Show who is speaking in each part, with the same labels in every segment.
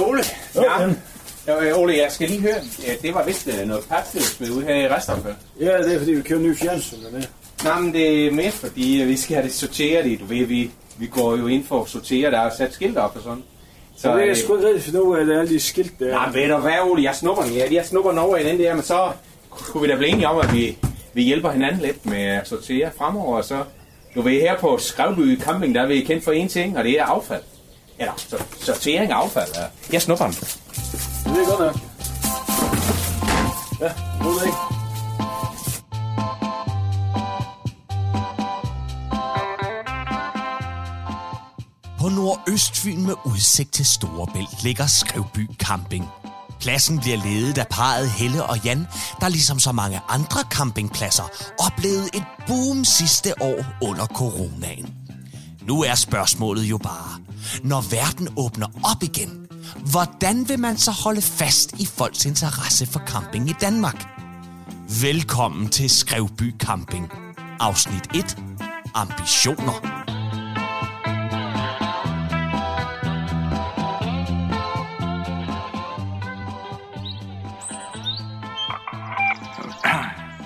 Speaker 1: Ole. Ja. Ja, Ole, jeg skal lige høre. Ja, det var vist øh, noget papsmed ude her i restaurant.
Speaker 2: Ja, det er fordi, vi kører ny fjernsyn dernede.
Speaker 1: Nej, men det er mere fordi, øh, vi skal have det sorteret i. Du ved, vi, vi går jo ind for at sortere. Der er sat skilt op og sådan.
Speaker 2: Så det er
Speaker 1: øh,
Speaker 2: jeg sgu ikke rigtig finde ud af, det er alle de skilt der.
Speaker 1: Nej, ved du hvad, Ole, jeg snupper den. Ja, jeg snupper den over i den der, men så kunne vi da blive enige om, at vi, vi hjælper hinanden lidt med at sortere fremover. og Så, du ved, her på Skrevby Camping, der er vi kendt for én ting, og det er affald. Eller, så, sortering af affald. Ja. Jeg snupper den.
Speaker 2: Det er godt nok. Ja, nu er det ikke.
Speaker 3: På Nordøstfyn med udsigt til Storebælt ligger Skrevby Camping. Pladsen bliver ledet af parret Helle og Jan, der ligesom så mange andre campingpladser oplevede et boom sidste år under coronaen. Nu er spørgsmålet jo bare, når verden åbner op igen, hvordan vil man så holde fast i folks interesse for camping i Danmark? Velkommen til Skrevby Camping. Afsnit 1. Ambitioner.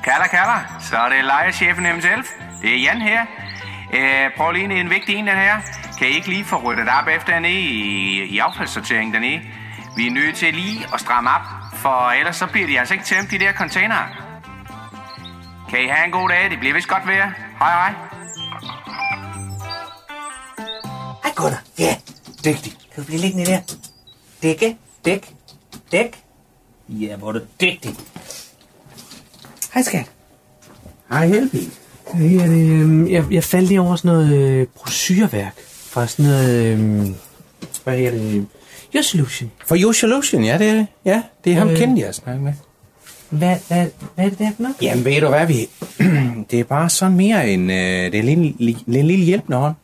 Speaker 1: Kaller, kaller. Så er det lejechefen himself. Det er Jan her. Øh, prøv lige en vigtig en, den her. Kan I ikke lige få ryddet op efter nede i, i affaldssorteringen dernede? Vi er nødt til lige at stramme op, for ellers så bliver de altså ikke tømt, de der containere. Kan I have en god dag? Det bliver vist godt vejr. Hej, hej.
Speaker 4: Hej Gunnar. Ja, dygtig. Kan du blive liggende der? Dække, dæk, dæk. Ja, hvor er du dygtig. Hej skat.
Speaker 1: Hej, Helby.
Speaker 4: Ja, det, øh, jeg, jeg faldt lige over sådan noget øh, brochureværk fra sådan noget, øh, hvad hedder det, Your Solution.
Speaker 1: For Your Solution, ja, det er, ja, det er ham
Speaker 4: Øh.
Speaker 1: kendte jeg snakke med.
Speaker 4: Hvad, hvad, hvad er det der for noget?
Speaker 1: Jamen, ved du hvad, vi... det er bare sådan mere en... Øh, det er en lille, lille, lille hjælpende hånd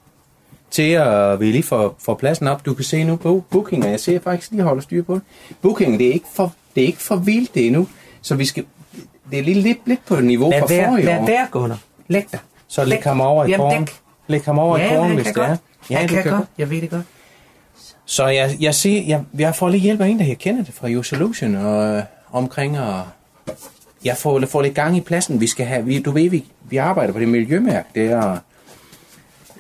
Speaker 1: til at vi lige får, får pladsen op. Du kan se nu på booking, og jeg ser faktisk lige holder styr på det. Booking, det er ikke for, det er ikke for vildt endnu, så vi skal... Det er lige lidt, lidt på niveau
Speaker 4: Lad
Speaker 1: fra
Speaker 4: være,
Speaker 1: forrige
Speaker 4: lad
Speaker 1: år.
Speaker 4: være, Gunnar. Læg dig.
Speaker 1: Så læg ham over i
Speaker 4: Jamen,
Speaker 1: korn.
Speaker 4: dæk.
Speaker 1: Læg ham over i korn, hvis
Speaker 4: kan
Speaker 1: det er.
Speaker 4: godt. Ja, han
Speaker 1: du
Speaker 4: kan, godt. Jeg ved det godt.
Speaker 1: Så jeg, jeg ser, jeg, jeg får lige hjælp af en, der jeg kender det fra Your Solution, og øh, omkring og jeg får, får lidt gang i pladsen. Vi skal have, vi, du ved, vi, vi arbejder på det miljømærke, det er,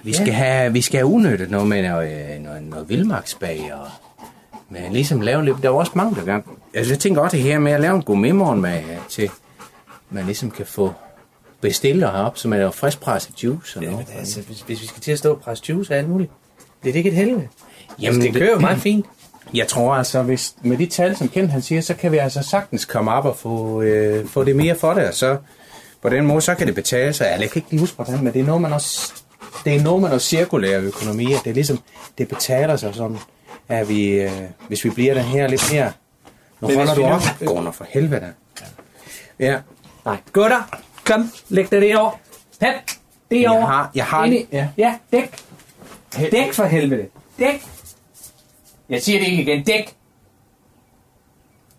Speaker 1: vi skal, have, vi skal have udnyttet noget med noget, øh, noget, noget vildmarksbag, og men ligesom lave lidt, der er også mange, der gerne, altså jeg tænker også det her med at lave en gourmetmorgen med, øh, til, man ligesom kan få bestiller herop, som er friskpresset juice og
Speaker 4: Ja,
Speaker 1: noget.
Speaker 4: altså, hvis, hvis vi skal til at stå og presse juice og alt muligt, det er det ikke et helvede.
Speaker 1: Jamen,
Speaker 4: altså, det kører jo meget fint.
Speaker 1: Jeg tror altså, hvis med de tal, som Kent han siger, så kan vi altså sagtens komme op og få, øh, få det mere for det, og så på den måde, så kan det betale sig. Eller jeg kan ikke lige huske, hvordan, men det er noget, man også, det er noget med noget cirkulær økonomi, at det er ligesom, det betaler sig sådan, at vi, øh, hvis vi bliver der her lidt mere. Nu
Speaker 4: Men
Speaker 1: holder du op, Gunnar, for helvede. Ja,
Speaker 4: Nej. Gutter, kom, læg dig det over. Pep, det
Speaker 1: Jeg har- jeg har-
Speaker 4: Ind i-
Speaker 1: ja.
Speaker 4: ja, dæk. Dæk for helvede. Dæk. Jeg siger det ikke igen. Dæk.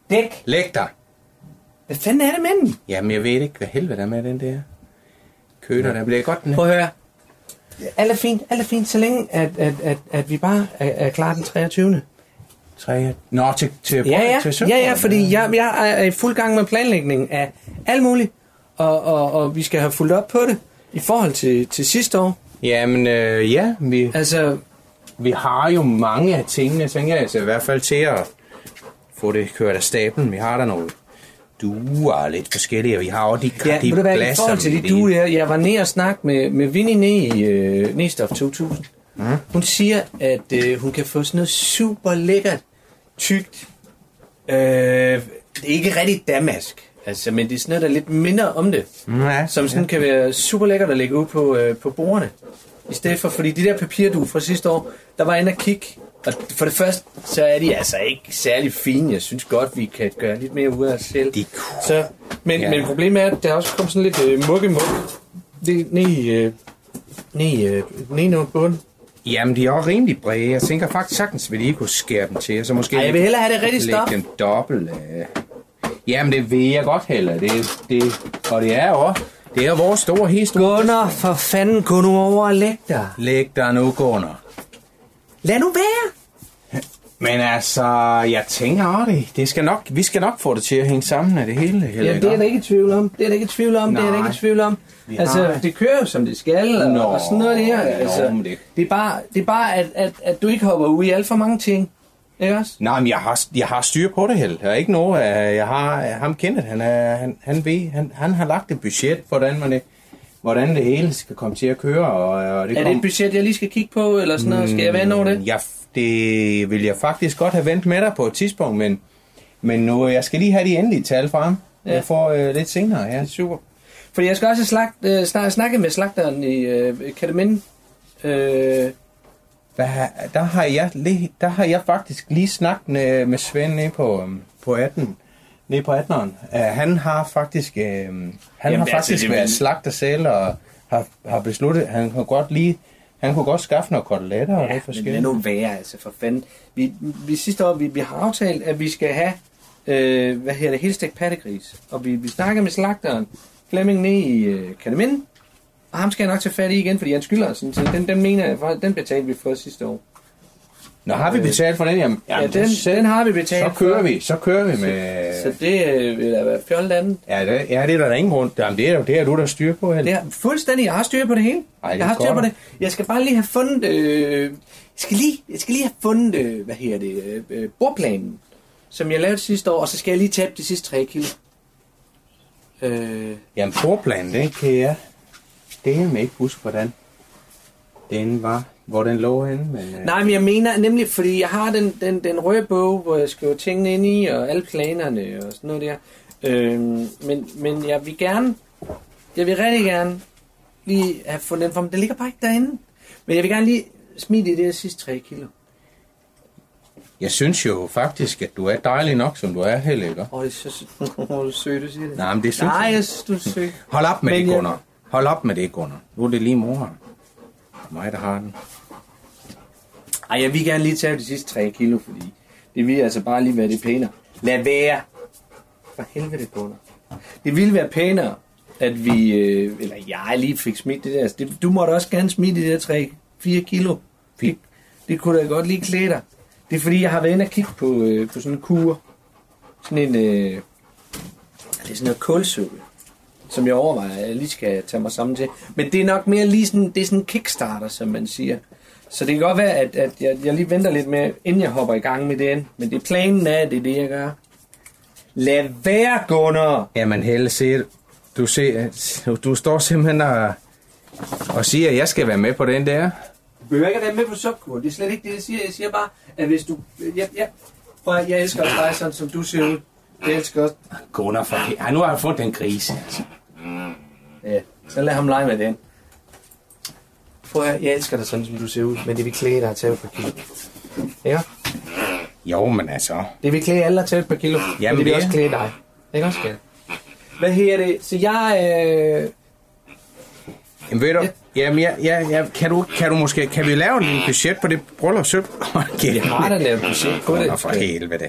Speaker 4: Dæk.
Speaker 1: læg dig.
Speaker 4: Hvad fanden er det med den?
Speaker 1: Jamen, jeg ved ikke, hvad helvede der er med den der køler, der bliver godt. Den
Speaker 4: Prøv at høre. Alt er fint, alt er fint, så længe at, at, at, at vi bare er, er klar den 23.
Speaker 1: Tre, nå, til, til,
Speaker 4: Ja, ja,
Speaker 1: til
Speaker 4: ja,
Speaker 1: søndag,
Speaker 4: ja, fordi jeg, jeg er i fuld gang med planlægning af alt muligt, og, og, og vi skal have fulgt op på det i forhold til, til sidste år.
Speaker 1: Jamen, øh, ja, vi,
Speaker 4: Altså,
Speaker 1: vi har jo mange af tingene, tænker jeg, altså i hvert fald til at få det kørt af stablen. Vi har der nogle duer lidt forskellige, og vi har også de,
Speaker 4: ja,
Speaker 1: de
Speaker 4: du hvad, i forhold til de du, jeg, jeg var nede og snakke med, med Vinnie nede i uh, Næstof 2000. Mm. Hun siger, at uh, hun kan få sådan noget super lækkert, tykt, øh, det er ikke rigtig damask, altså, men det er sådan noget, der er lidt mindre om det.
Speaker 1: Ja,
Speaker 4: som sådan ja. kan være super lækkert at lægge ud på, øh, på bordene. I stedet for, fordi de der papirduer fra sidste år, der var inde og kigge. Og for det første, så er de altså ikke særlig fine. Jeg synes godt, vi kan gøre lidt mere ud af os selv.
Speaker 1: De cool.
Speaker 4: så, men,
Speaker 1: Ja.
Speaker 4: men problemet er, at der også kom sådan lidt øh, mukke muk. Det ned i, øh, ned øh, ned i noget bund.
Speaker 1: Jamen, de er også rimelig brede. Jeg tænker faktisk sagtens, vil de ikke kunne skære dem til, så måske
Speaker 4: Ej, jeg vil hellere have det rigtige
Speaker 1: lægge
Speaker 4: stof.
Speaker 1: dem dobbelt. Øh. Jamen, det vil jeg godt heller. Det, det, og det er også, det er vores store historie.
Speaker 4: Gunnar, for fanden, gå nu over og læg dig.
Speaker 1: Læg dig nu, Gunnar.
Speaker 4: Lad nu være.
Speaker 1: Men altså, jeg tænker over det. det skal nok, vi skal nok få det til at hænge sammen af det hele.
Speaker 4: Ja, det er der ikke i tvivl om. Det er der ikke i tvivl om. Det er der
Speaker 1: Nej.
Speaker 4: ikke i tvivl om.
Speaker 1: Vi
Speaker 4: Altså,
Speaker 1: har-
Speaker 4: det kører jo som det skal, og,
Speaker 1: Nå,
Speaker 4: og sådan noget der.
Speaker 1: jo,
Speaker 4: Altså,
Speaker 1: det-
Speaker 4: det er bare, det er bare at, at, at du ikke hopper ud i alt for mange ting. Ikke også?
Speaker 1: Nej, men jeg har, jeg har styr på det, Held. Der er ikke noget, øh, jeg har ham kendt. Han, er, han, han, ved, han, han har lagt et budget, hvordan, man det, hvordan det hele skal komme til at køre. Og, og det
Speaker 4: Er det
Speaker 1: kom-
Speaker 4: et budget, jeg lige skal kigge på, eller sådan noget? Skal jeg vende over det?
Speaker 1: Jeg, det vil jeg faktisk godt have vendt med dig på et tidspunkt, men, men nu, jeg skal lige have de endelige tal frem.
Speaker 4: Ja.
Speaker 1: Jeg får øh, lidt senere, ja.
Speaker 4: Super. Fordi jeg skal også slagt, øh, snak, snakke med slagteren i øh, Kataminde. Øh,
Speaker 1: Hvad, der, har jeg, der har jeg faktisk lige snakket med, med Svend nede på, øhm, på 18. Nede på 18'eren. Uh, han har faktisk, uh, han
Speaker 4: Jamen,
Speaker 1: har
Speaker 4: altså,
Speaker 1: faktisk
Speaker 4: det
Speaker 1: været slagter selv og har, har besluttet, han kunne godt lige, han kunne godt skaffe noget koteletter og
Speaker 4: ja,
Speaker 1: lidt
Speaker 4: men lad nu være, altså for fanden. Vi, vi sidste år, vi, vi har aftalt, at vi skal have, øh, hvad hedder det, helstegt pattegris. Og vi, vi snakker med slagteren, Flemming nede i øh, Kataminde. Og ham skal jeg nok tage fat i igen, fordi han skylder os. Så den, den mener jeg, den betalte vi for sidste år.
Speaker 1: Nå, har vi betalt for den? Jamen,
Speaker 4: Ja,
Speaker 1: jamen,
Speaker 4: den,
Speaker 1: så,
Speaker 4: den har vi betalt
Speaker 1: så kører
Speaker 4: for.
Speaker 1: vi, så kører vi med...
Speaker 4: Så det øh, vil da være fjollet andet.
Speaker 1: Ja, det, ja, det er der ingen grund. Jamen, det er jo det, er du der styr på, Held.
Speaker 4: Det er fuldstændig, jeg har styr på det hele.
Speaker 1: Ej, det
Speaker 4: jeg har styr på det. Jeg skal bare lige have fundet, øh, jeg, skal lige, jeg skal lige have fundet, øh, hvad her det, øh, øh, bordplanen, som jeg lavede sidste år, og så skal jeg lige tabe de sidste 3 kilo. Øh,
Speaker 1: Jamen, forplanen, den kan jeg... Det er ikke huske, hvordan den var, hvor den lå henne. Men, øh,
Speaker 4: nej, men jeg mener nemlig, fordi jeg har den, den, den røde bog, hvor jeg skriver tingene ind i, og alle planerne og sådan noget der. Øh, men, men jeg vil gerne, jeg vil rigtig gerne lige have fundet den for mig. Den ligger bare ikke derinde. Men jeg vil gerne lige smide det der sidste 3 kilo.
Speaker 1: Jeg synes jo faktisk, at du er dejlig nok, som du er, Helle, ikke?
Speaker 4: Åh, oh, det er så oh, du er siger det.
Speaker 1: Nej, men det synes
Speaker 4: Nej,
Speaker 1: jeg.
Speaker 4: jeg synes, du er sød.
Speaker 1: Hold op med
Speaker 4: Men
Speaker 1: det,
Speaker 4: jeg-
Speaker 1: Gunnar. Hold op med det, Gunnar. Nu er det lige mor. Mig, der har den.
Speaker 4: Ej, jeg vil gerne lige tage de sidste 3 kilo, fordi det vil altså bare lige være det pænere. Lad være. For helvede, Gunnar. Det ville være pænere, at vi, øh, eller jeg lige fik smidt det der. Altså, Det, du måtte også gerne smide de der 3-4 kilo. Det, det kunne da godt lige klæde dig. Det er fordi, jeg har været inde og kigge på, øh, på sådan en kur. Sådan en, øh, det er sådan noget kulsuppe, som jeg overvejer, at jeg lige skal tage mig sammen til. Men det er nok mere lige sådan, det er sådan en kickstarter, som man siger. Så det kan godt være, at, at jeg, jeg lige venter lidt med, inden jeg hopper i gang med den. Men det er planen af, at det er det, jeg gør. Lad være, Gunnar!
Speaker 1: Jamen, Helle, se, du, ser, du, står simpelthen og, og siger, at jeg skal være med på den der.
Speaker 4: Du behøver ikke at være med på subkur. Det er slet ikke det, jeg siger. Jeg siger bare, at hvis du... Jeg, jeg, prøv, jeg elsker dig, sådan som du ser ud. Jeg elsker også...
Speaker 1: Gunnar, for ja, nu har jeg fået den grise.
Speaker 4: Ja, så lad ham lege med den. Prøv at, jeg elsker dig sådan, som du ser ud, men det vil klæde dig at tage et par kilo. Ja,
Speaker 1: Jo, men altså...
Speaker 4: det vil klæde alle at tage et par kilo,
Speaker 1: Jamen,
Speaker 4: men det vil
Speaker 1: det-
Speaker 4: også klæde dig. Ikke også, skat? Hvad her det? Så jeg... Øh,
Speaker 1: Jamen, ved du, jamen, ja, ja, ja, kan, du, kan du måske, kan vi lave en budget på det bryllup? Så,
Speaker 4: jeg har da lavet budget på det.
Speaker 1: For helvede.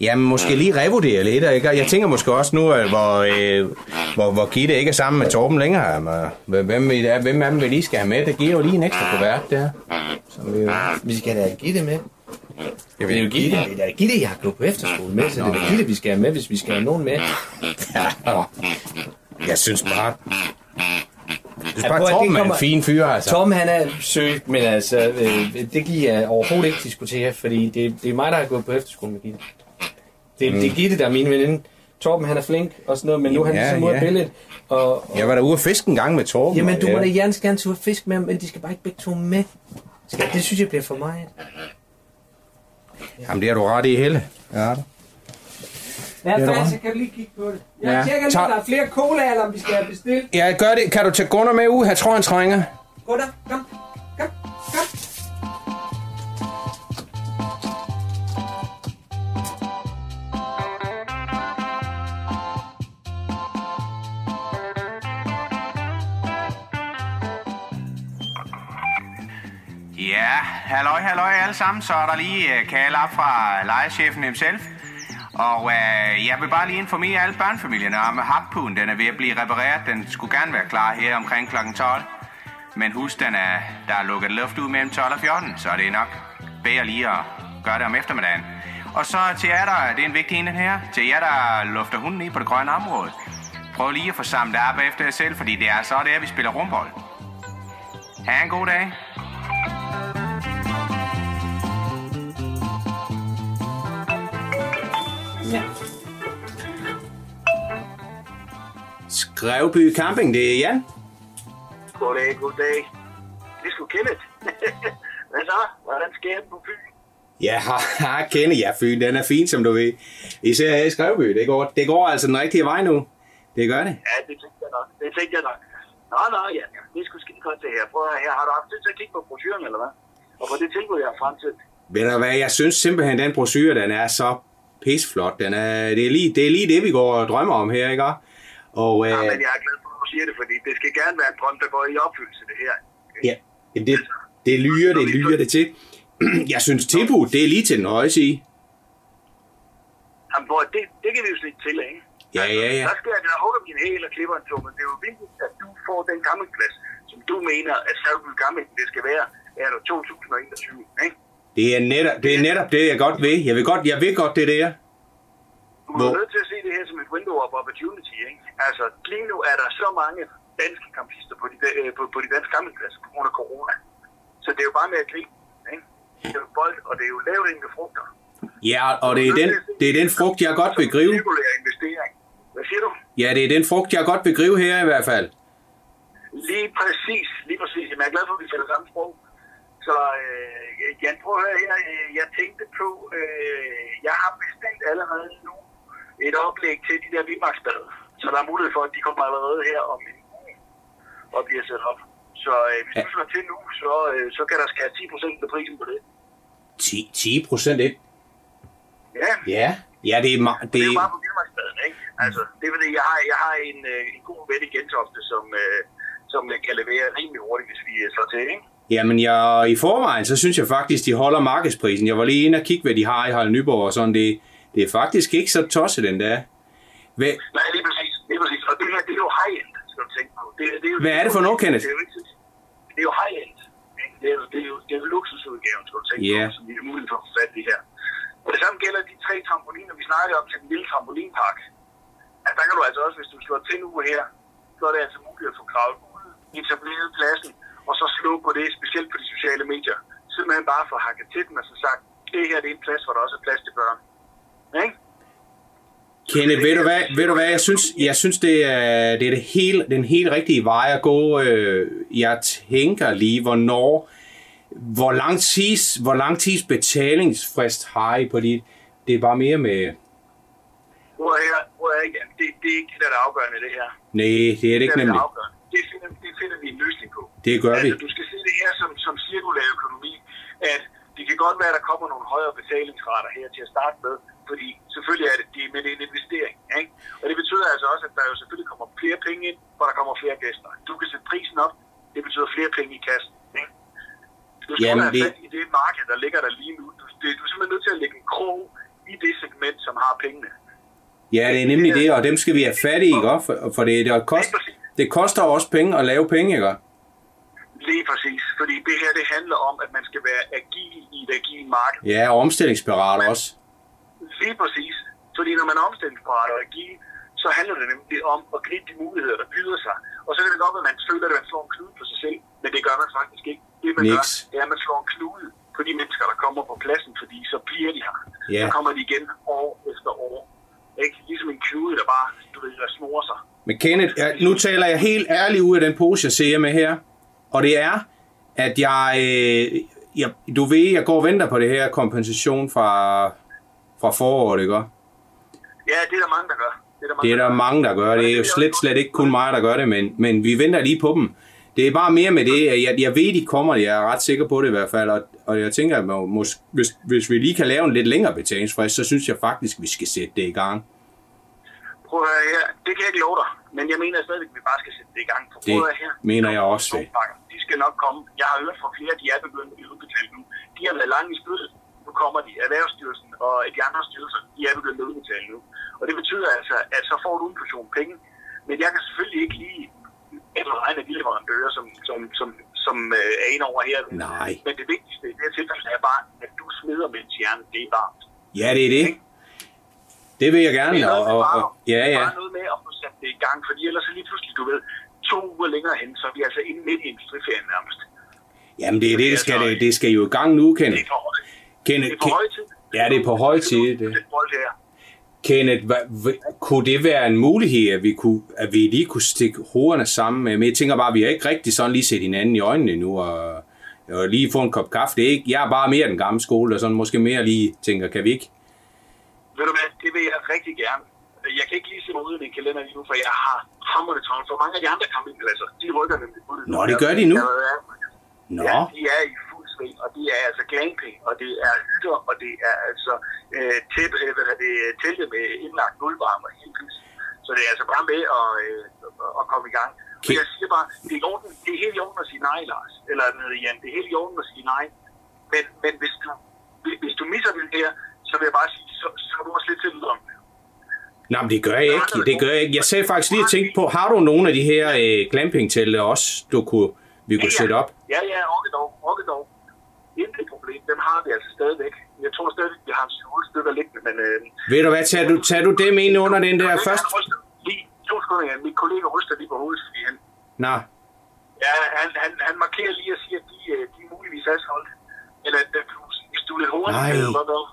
Speaker 1: Jamen, måske lige revurdere lidt, ikke? Jeg tænker måske også nu, hvor, øh, hvor, hvor Gitte ikke er sammen med Torben længere. Jamen, hvem, hvem, er- hvem af dem vi lige skal have med? Det giver jo lige en ekstra kuvert der. Som vi.
Speaker 4: Vi skal da give det med.
Speaker 1: Jeg
Speaker 4: Det er jo Gitte, det er Gitte, jeg har gået på efterskole med, så det er Gitte, vi skal have med, hvis vi skal have nogen med.
Speaker 1: Ja, jeg synes bare... Jeg synes
Speaker 4: Ja,
Speaker 1: bare,
Speaker 4: prøv at-
Speaker 1: Torben
Speaker 4: det
Speaker 1: er en
Speaker 4: kommer-
Speaker 1: fin fyr, altså.
Speaker 4: Tom, han er søg, men altså, øh, det giver jeg overhovedet ikke diskutere, fordi det, det er mig, der har gået på efterskole med Gitte. Det, mm. det er Gitte, der er min veninde. Torben, han er flink og sådan noget, men nu er han
Speaker 1: Ja,
Speaker 4: ligesom ude af
Speaker 1: ja.
Speaker 4: billedet. Og, og,
Speaker 1: Jeg var derude og fiske en gang med Torben.
Speaker 4: jamen, du
Speaker 1: og
Speaker 4: må da
Speaker 1: jeg-
Speaker 4: gerne gerne tage ud og fisk med ham, men de skal bare ikke begge to med. Skal, det synes jeg bliver for meget.
Speaker 1: Jamen, det har du ret i, Helle. Ja,
Speaker 4: Ja,
Speaker 1: du
Speaker 4: faktisk, så kan lige kigge på det.
Speaker 1: Ja,
Speaker 4: Jeg tjekker lige, om der er flere cola, eller om vi skal have bestilt.
Speaker 1: Jeg gør det. Kan du tage Gunnar med ud? Jeg tror, han trænger.
Speaker 4: Der, kom, kom.
Speaker 5: Halløj, halløj alle sammen. Så er der lige øh, uh, kald op fra lejechefen himself. Og øh, jeg vil bare lige informere alle børnefamilierne om, at happugen den er ved at blive repareret. Den skulle gerne være klar her omkring kl. 12. Men husk, den er, der er lukket luft ud mellem 12 og 14, så det er nok bedre lige at gøre det om eftermiddagen. Og så til jer, der, det er en vigtig enhed her, til jer, der lufter hunden i på det grønne område. Prøv lige at få samlet op efter jer selv, fordi det er så det er, vi spiller rumbold. Ha' en god dag.
Speaker 1: Skrevby Camping, det er Jan.
Speaker 6: Goddag, goddag. Det er sgu Kenneth. Hvad så? Hvordan sker det på Fyn?
Speaker 1: Ja, har kende ja, Fyn, den er fin, som du ved. Især her i Skrevby, det går, det går altså den rigtige vej nu. Det gør det.
Speaker 6: Ja, det tænkte jeg nok. Det tænkte jeg nok. Nå, nå, ja, ja. Det er sgu skide godt det her. Prøv her. Har du haft tid til at kigge på brochuren, eller hvad? Og på det tilbud, jeg har fremsendt.
Speaker 1: Ved du hvad, jeg synes simpelthen, den brochure, den er så pisflot. Den er, det, er lige, det er lige det, vi går og drømmer om her, ikke? Og, øh,
Speaker 6: Ja, men jeg er glad for, at du siger det, fordi det skal gerne være en drøm, der går i opfyldelse, det her.
Speaker 1: ja, jamen, det, det lyrer, det lyrer det til. Jeg synes, tilbud, det er lige til den høje sige.
Speaker 6: Jamen, hvor det, det kan vi jo slet til, ikke?
Speaker 1: Ja, ja, ja.
Speaker 6: Der skal jeg da hugge din hæl og klipper en tog, men det er jo vigtigt, at du får den campingplads, som du mener, at Salby Camping, det skal være, er der 2021, ikke?
Speaker 1: Det er netop det, er netop det jeg godt ved. Jeg vil godt, jeg ved godt det der.
Speaker 6: Du er nødt til at se det her som et window of opportunity, ikke? Altså, lige nu er der så mange danske campister på de, øh, på, på de danske campingpladser på grund af corona. Så det er jo bare med at gribe, ikke? Det er jo bold, og det er jo lavthængende frugter.
Speaker 1: Ja, og det er den, det er den frugt, jeg godt vil gribe.
Speaker 6: Investering. Hvad siger du?
Speaker 1: Ja, det er den frugt, jeg godt vil gribe her i hvert fald.
Speaker 6: Lige præcis, lige præcis. Jamen, jeg er glad for, at vi taler samme sprog. Så øh, Jan, prøv at høre her. Jeg tænkte på, øh, jeg har bestilt allerede nu et oplæg til de der vildmarksbade. Så der er mulighed for, at de kommer allerede her om en uge og bliver sat op. Så øh, hvis du slår til nu, så, øh, så kan der skære 10 procent af prisen på det.
Speaker 1: 10, 10 procent ikke?
Speaker 6: Ja,
Speaker 1: Ja, ja det er, ma-
Speaker 6: det
Speaker 1: det
Speaker 6: er jo bare på vildmarksbaden, ikke? Altså, det er fordi, jeg har, jeg har en, øh, en god ven i Gentofte, som, øh, som kan levere rimelig hurtigt, hvis vi øh, slår til, ikke?
Speaker 1: Jamen, jeg, i forvejen, så synes jeg faktisk, de holder markedsprisen. Jeg var lige inde og kigge, hvad de har i Harald Nyborg og sådan. Det, det er faktisk ikke så tosset, den der. Hvad,
Speaker 6: Nej, lige præcis. Lige præcis. Og det her, det er jo high-end, skal du tænke på. Det, det er jo,
Speaker 1: Hvad er det for noget, Kenneth?
Speaker 6: Det er jo, ikke, det er jo high-end. Det er jo, det er jo, det er jo luksusudgaven, skal du tænke
Speaker 1: Ja.
Speaker 6: på, som vi har mulighed for at få fat i her. Og det samme gælder de tre trampoliner, vi snakkede om til den lille trampolinpark. At der kan du altså også, hvis du slår til nu her, så er det altså muligt at få gravet ud, etableret pladsen, og så slå på det, specielt på de sociale medier. Simpelthen bare for hakket til den og så sagt, det her det er en plads, hvor der også er plads til børn. Ikke?
Speaker 1: Kenneth, ved du hvad, ved du hvad jeg synes, jeg synes det er, det er det hele, den helt rigtige vej at gå. Øh, Jeg tænker lige, hvornår, hvor lang tids, hvor lang tids betalingsfrist har I på dit? Det er bare mere med,
Speaker 6: Hvor er jeg, hvor er? Det, det er ikke det, der er det afgørende, det her.
Speaker 1: nej, det er det ikke nemlig.
Speaker 6: er afgørende. Det det finder vi en løsning på.
Speaker 1: Det gør vi.
Speaker 6: Altså, du skal se det her som, som cirkulær økonomi, at det kan godt være, at der kommer nogle højere betalingsrater her til at starte med, fordi selvfølgelig er det, det det er en investering. Ikke? Og det betyder altså også, at der jo selvfølgelig kommer flere penge ind, hvor der kommer flere gæster. Du kan sætte prisen op, det betyder flere penge i kassen. Ikke? Du skal
Speaker 1: Jamen, det-
Speaker 6: i det marked, der ligger der lige nu. Du, det, du er simpelthen nødt til at lægge en krog i det segment, som har pengene.
Speaker 1: Ja, det er nemlig det, og dem skal vi have fat i, ikke? For, for det, det, kost, det koster også penge at lave penge, ikke?
Speaker 6: Lige præcis, fordi det her det handler om, at man skal være agil i et agil marked.
Speaker 1: Ja, og omstillingsparat også.
Speaker 6: Lige præcis. Fordi når man er omstillingsparat og agil, så handler det nemlig om at gribe de muligheder, der byder sig. Og så kan det godt være, at man føler, at man slår en knude på sig selv, men det gør man faktisk ikke. Det man
Speaker 1: Niks.
Speaker 6: gør, det er, at man slår en knude på de mennesker, der kommer på pladsen, fordi så bliver de her.
Speaker 1: Ja.
Speaker 6: Så kommer de igen år efter år. Ikke? Ligesom en knude, der bare, du ved, der snor sig.
Speaker 1: Men Kenneth, jeg, nu taler jeg helt ærligt ud af den pose, jeg ser med her. Og det er, at jeg, øh, jeg, du ved, jeg går og venter på det her kompensation fra, fra foråret, ikke?
Speaker 6: Ja, det er der mange, der gør. Det er der mange,
Speaker 1: Det er der
Speaker 6: gør.
Speaker 1: mange, der gør. Det er jo slet, slet ikke kun mig, der gør det, men, men vi venter lige på dem. Det er bare mere med det, at jeg, jeg ved, de kommer, jeg er ret sikker på det i hvert fald, og, og jeg tænker, at må, mås, hvis, hvis vi lige kan lave en lidt længere betalingsfrist, så synes jeg faktisk, vi skal sætte det i gang.
Speaker 6: Prøv at høre her. Det kan jeg ikke love dig. Men jeg mener stadigvæk, at vi bare skal sætte det i gang. For
Speaker 1: Det
Speaker 6: her.
Speaker 1: mener jeg også.
Speaker 6: De skal nok komme. Jeg har hørt fra flere, de er begyndt at blive udbetalt nu. De har været langt i spyttet. Nu kommer de. Erhvervsstyrelsen og de andre styrelser, de er begyndt at udbetale nu. Og det betyder altså, at så får du en portion penge. Men jeg kan selvfølgelig ikke lige eller egen af de leverandører, som, som, som, som øh, er inde over her.
Speaker 1: Nej.
Speaker 6: Men det vigtigste i det her tilfælde er bare, at du smider, mens hjernen det er varmt.
Speaker 1: Ja, det er det. Det vil jeg gerne.
Speaker 6: Det er
Speaker 1: Og,
Speaker 6: noget
Speaker 1: og,
Speaker 6: bare,
Speaker 1: og, ja, ja.
Speaker 6: bare noget med at få sat det i gang, fordi ellers så lige pludselig, du ved, to uger længere hen, så er vi altså inde midt i industriferien nærmest.
Speaker 1: Jamen, det er det, det skal, det, det skal jo i gang nu,
Speaker 6: Det
Speaker 1: Kenneth.
Speaker 6: er for,
Speaker 1: Kenneth,
Speaker 6: det er på høj tid.
Speaker 1: Ja, det er på høj tid, det.
Speaker 6: Det.
Speaker 1: Kenneth, hva, hva, kunne det være en mulighed, at vi, kunne, at vi lige kunne stikke hovederne sammen? med- Men jeg tænker bare, at vi har ikke rigtig sådan lige set hinanden i øjnene nu, og, og lige få en kop kaffe. Det er ikke, jeg er bare mere den gamle skole, og sådan måske mere lige tænker, kan vi ikke?
Speaker 6: Ved du hvad, det vil jeg rigtig gerne. Jeg kan ikke lige se mig ud i min kalender lige nu, for jeg har hammerne travlt. For mange af de andre campingpladser, de rykker nemlig på det.
Speaker 1: Nå, det gør de nu?
Speaker 6: Ja,
Speaker 1: Nå,
Speaker 6: Ja, de er i fuld sving, og det er altså glamping, og det er hytter, og det er altså øh, tæt, øh, hvad hedder det, telte med indlagt gulvvarme og pysen. Så det er altså bare med at, øh, at komme i gang. Og jeg siger bare, det er, orden, det er helt i orden at sige nej, Lars. Eller noget, Jan, det er helt i orden at sige nej. Men, men hvis, du, hvis- hvis du misser den her, så vil jeg bare sige, så, så er du også lidt til om
Speaker 1: Nå, men det gør jeg ikke. Det gør jeg ikke. Jeg sagde faktisk lige at tænke på, har du nogle af de her øh, glamping-telte også, du kunne, vi kunne sætte op?
Speaker 6: Ja, ja, Okkedov, Okkedov. Intet problem, dem har vi altså stadigvæk. Jeg tror stadigvæk, vi har 7 stykker liggende, men... Øh,
Speaker 1: Ved du hvad, tager du, tager du dem ind under den der først?
Speaker 6: Lige, to sekunder, Jan. Min kollega ryster lige på hovedet, fordi han,
Speaker 1: Nå,
Speaker 6: ja, han, han, han markerer lige og siger, at de, øh, de er muligvis asfalt. Eller at øh, hvis du er lidt hurtigt,
Speaker 1: Nej.
Speaker 6: det godt være.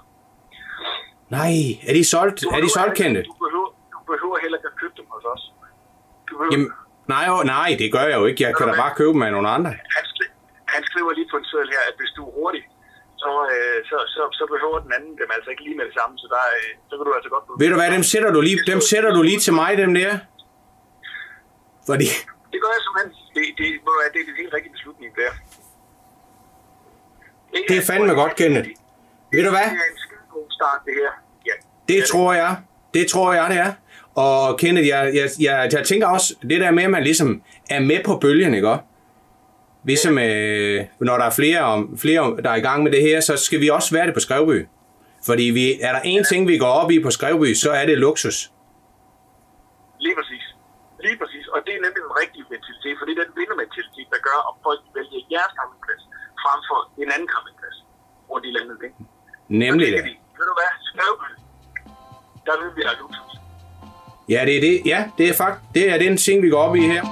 Speaker 1: Nej, er de solgt?
Speaker 6: Du
Speaker 1: Er de solgt, Kenneth?
Speaker 6: Du behøver, du behøver heller ikke at købe dem hos os. Du behøver,
Speaker 1: Jamen, nej, jo, nej, det gør jeg jo ikke. Jeg kan da bare købe dem af nogle andre.
Speaker 6: han, skri- han skriver lige på en seddel her, at hvis du er hurtig, så, øh, så, så, så behøver den anden dem altså ikke lige med det samme, så, der, øh, så kan du altså godt...
Speaker 1: Ved du hvad, dem sætter du lige, dem sætter du lige til mig, dem der. Fordi,
Speaker 6: Det gør jeg simpelthen. Det, det, hvad, det er den helt rigtige beslutning, der.
Speaker 1: Det er fandme godt, Kenneth. Ved du hvad?
Speaker 6: God start, det her. Ja.
Speaker 1: det tror jeg, det tror jeg, det er. Og Kenneth, jeg, jeg, jeg, jeg tænker også, det der med, at man ligesom er med på bølgen, ikke også? Ligesom øh, når der er flere, om, flere, der er i gang med det her, så skal vi også være det på Skrevby. Fordi vi, er der en ting, vi går op i på Skrevby, så er det luksus.
Speaker 6: Lige præcis. Lige præcis. Og det er nemlig den rigtige mentalitet, for det er den vindermentalitet, der gør, at folk vælger jeres campingplads frem for en anden campingplads rundt i landet. Ikke?
Speaker 1: Nemlig
Speaker 6: det. Ved du hvad? Skrevby. Der vil vi have luksus.
Speaker 1: Ja, det er det. Ja, det er fakt. Det er den ting, vi går op i her.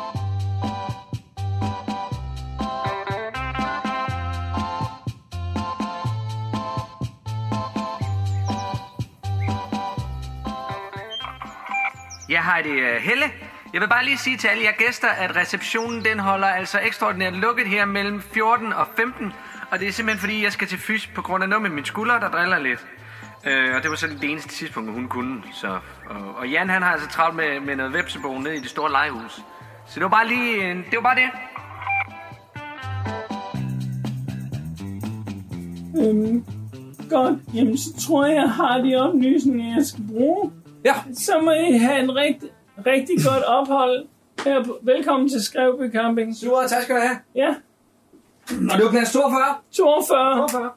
Speaker 7: Jeg har det Helle. Jeg vil bare lige sige til alle jer gæster, at receptionen den holder altså ekstraordinært lukket her mellem 14 og 15. Og det er simpelthen fordi, jeg skal til fys på grund af noget med min skulder, der driller lidt. Uh, og det var så det eneste tidspunkt, hun kunne. Så, og, og Jan han har altså travlt med, med noget vepsebog nede i det store legehus. Så det var bare lige, øh, det var bare det.
Speaker 8: Øhm, godt, jamen så tror jeg, jeg har de oplysninger, jeg skal bruge.
Speaker 4: Ja,
Speaker 8: Så må I have en rigtig, rigtig godt ophold. Her på, velkommen til Skrevby Camping.
Speaker 4: super, tak skal du have.
Speaker 8: Ja,
Speaker 4: Og det var plads 42.
Speaker 8: 42.
Speaker 4: 42.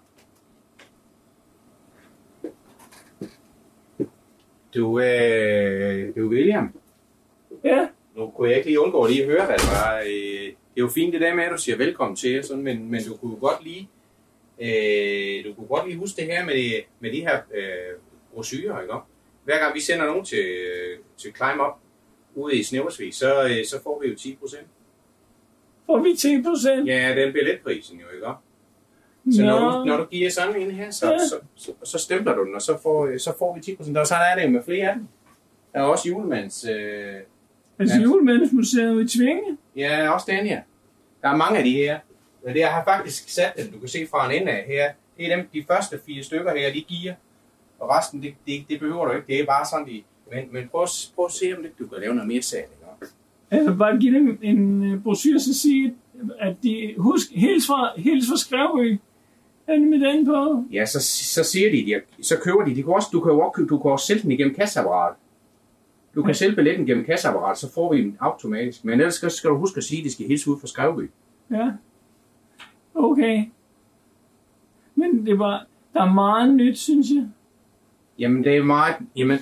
Speaker 1: Du, øh, du William,
Speaker 8: Ja,
Speaker 1: nu kunne jeg ikke lige undgå lige at høre, hvad det var. Øh, det er jo fint det der med, at du siger velkommen til, sådan, men, men du kunne godt lige, øh, du kunne godt lige huske det her med, med de her øh, brosyrer, ikke? Hver gang vi sender nogen til, til Climb Up ude i Snæversvig, så, øh, så får vi jo 10 procent.
Speaker 8: får vi 10 procent.
Speaker 1: Ja, den billetprisen jo, ikke? Så når du, når du giver sådan en her, så,
Speaker 8: Ja.
Speaker 1: så, så, så stempler du den, og så får, øh, så får vi 10 procent. Og så er det jo med flere af dem. Der er også julemands... Øh,
Speaker 8: Altså julemandsmuseet i Tvinge.
Speaker 1: Ja, også den her. Der er mange af de her. Men det, jeg har faktisk sat dem, du kan se fra en ende af her. Det er dem, de første fire stykker her, de giver. Og resten, det, det, det behøver du ikke. Det er bare sådan, de... Men, men prøv, prøv at se, om det, du kan lave noget mere salg.
Speaker 8: Altså bare give dem en øh, brochure, så sige, at de husk, hils fra, hils fra Skrevby. Det med den på?
Speaker 1: Ja, så, så siger de, de, så køber de. de kan også, du kan jo også, du kan også sælge den igennem kasseapparatet. Du kan sælge billetten gennem kasseapparatet, så får vi den automatisk. Men ellers skal, skal du huske at sige, at de skal hilse ud fra Skrevby.
Speaker 8: Ja. Okay. Men det var, der er meget nyt, synes jeg.
Speaker 1: Jamen, det er meget... Jamen,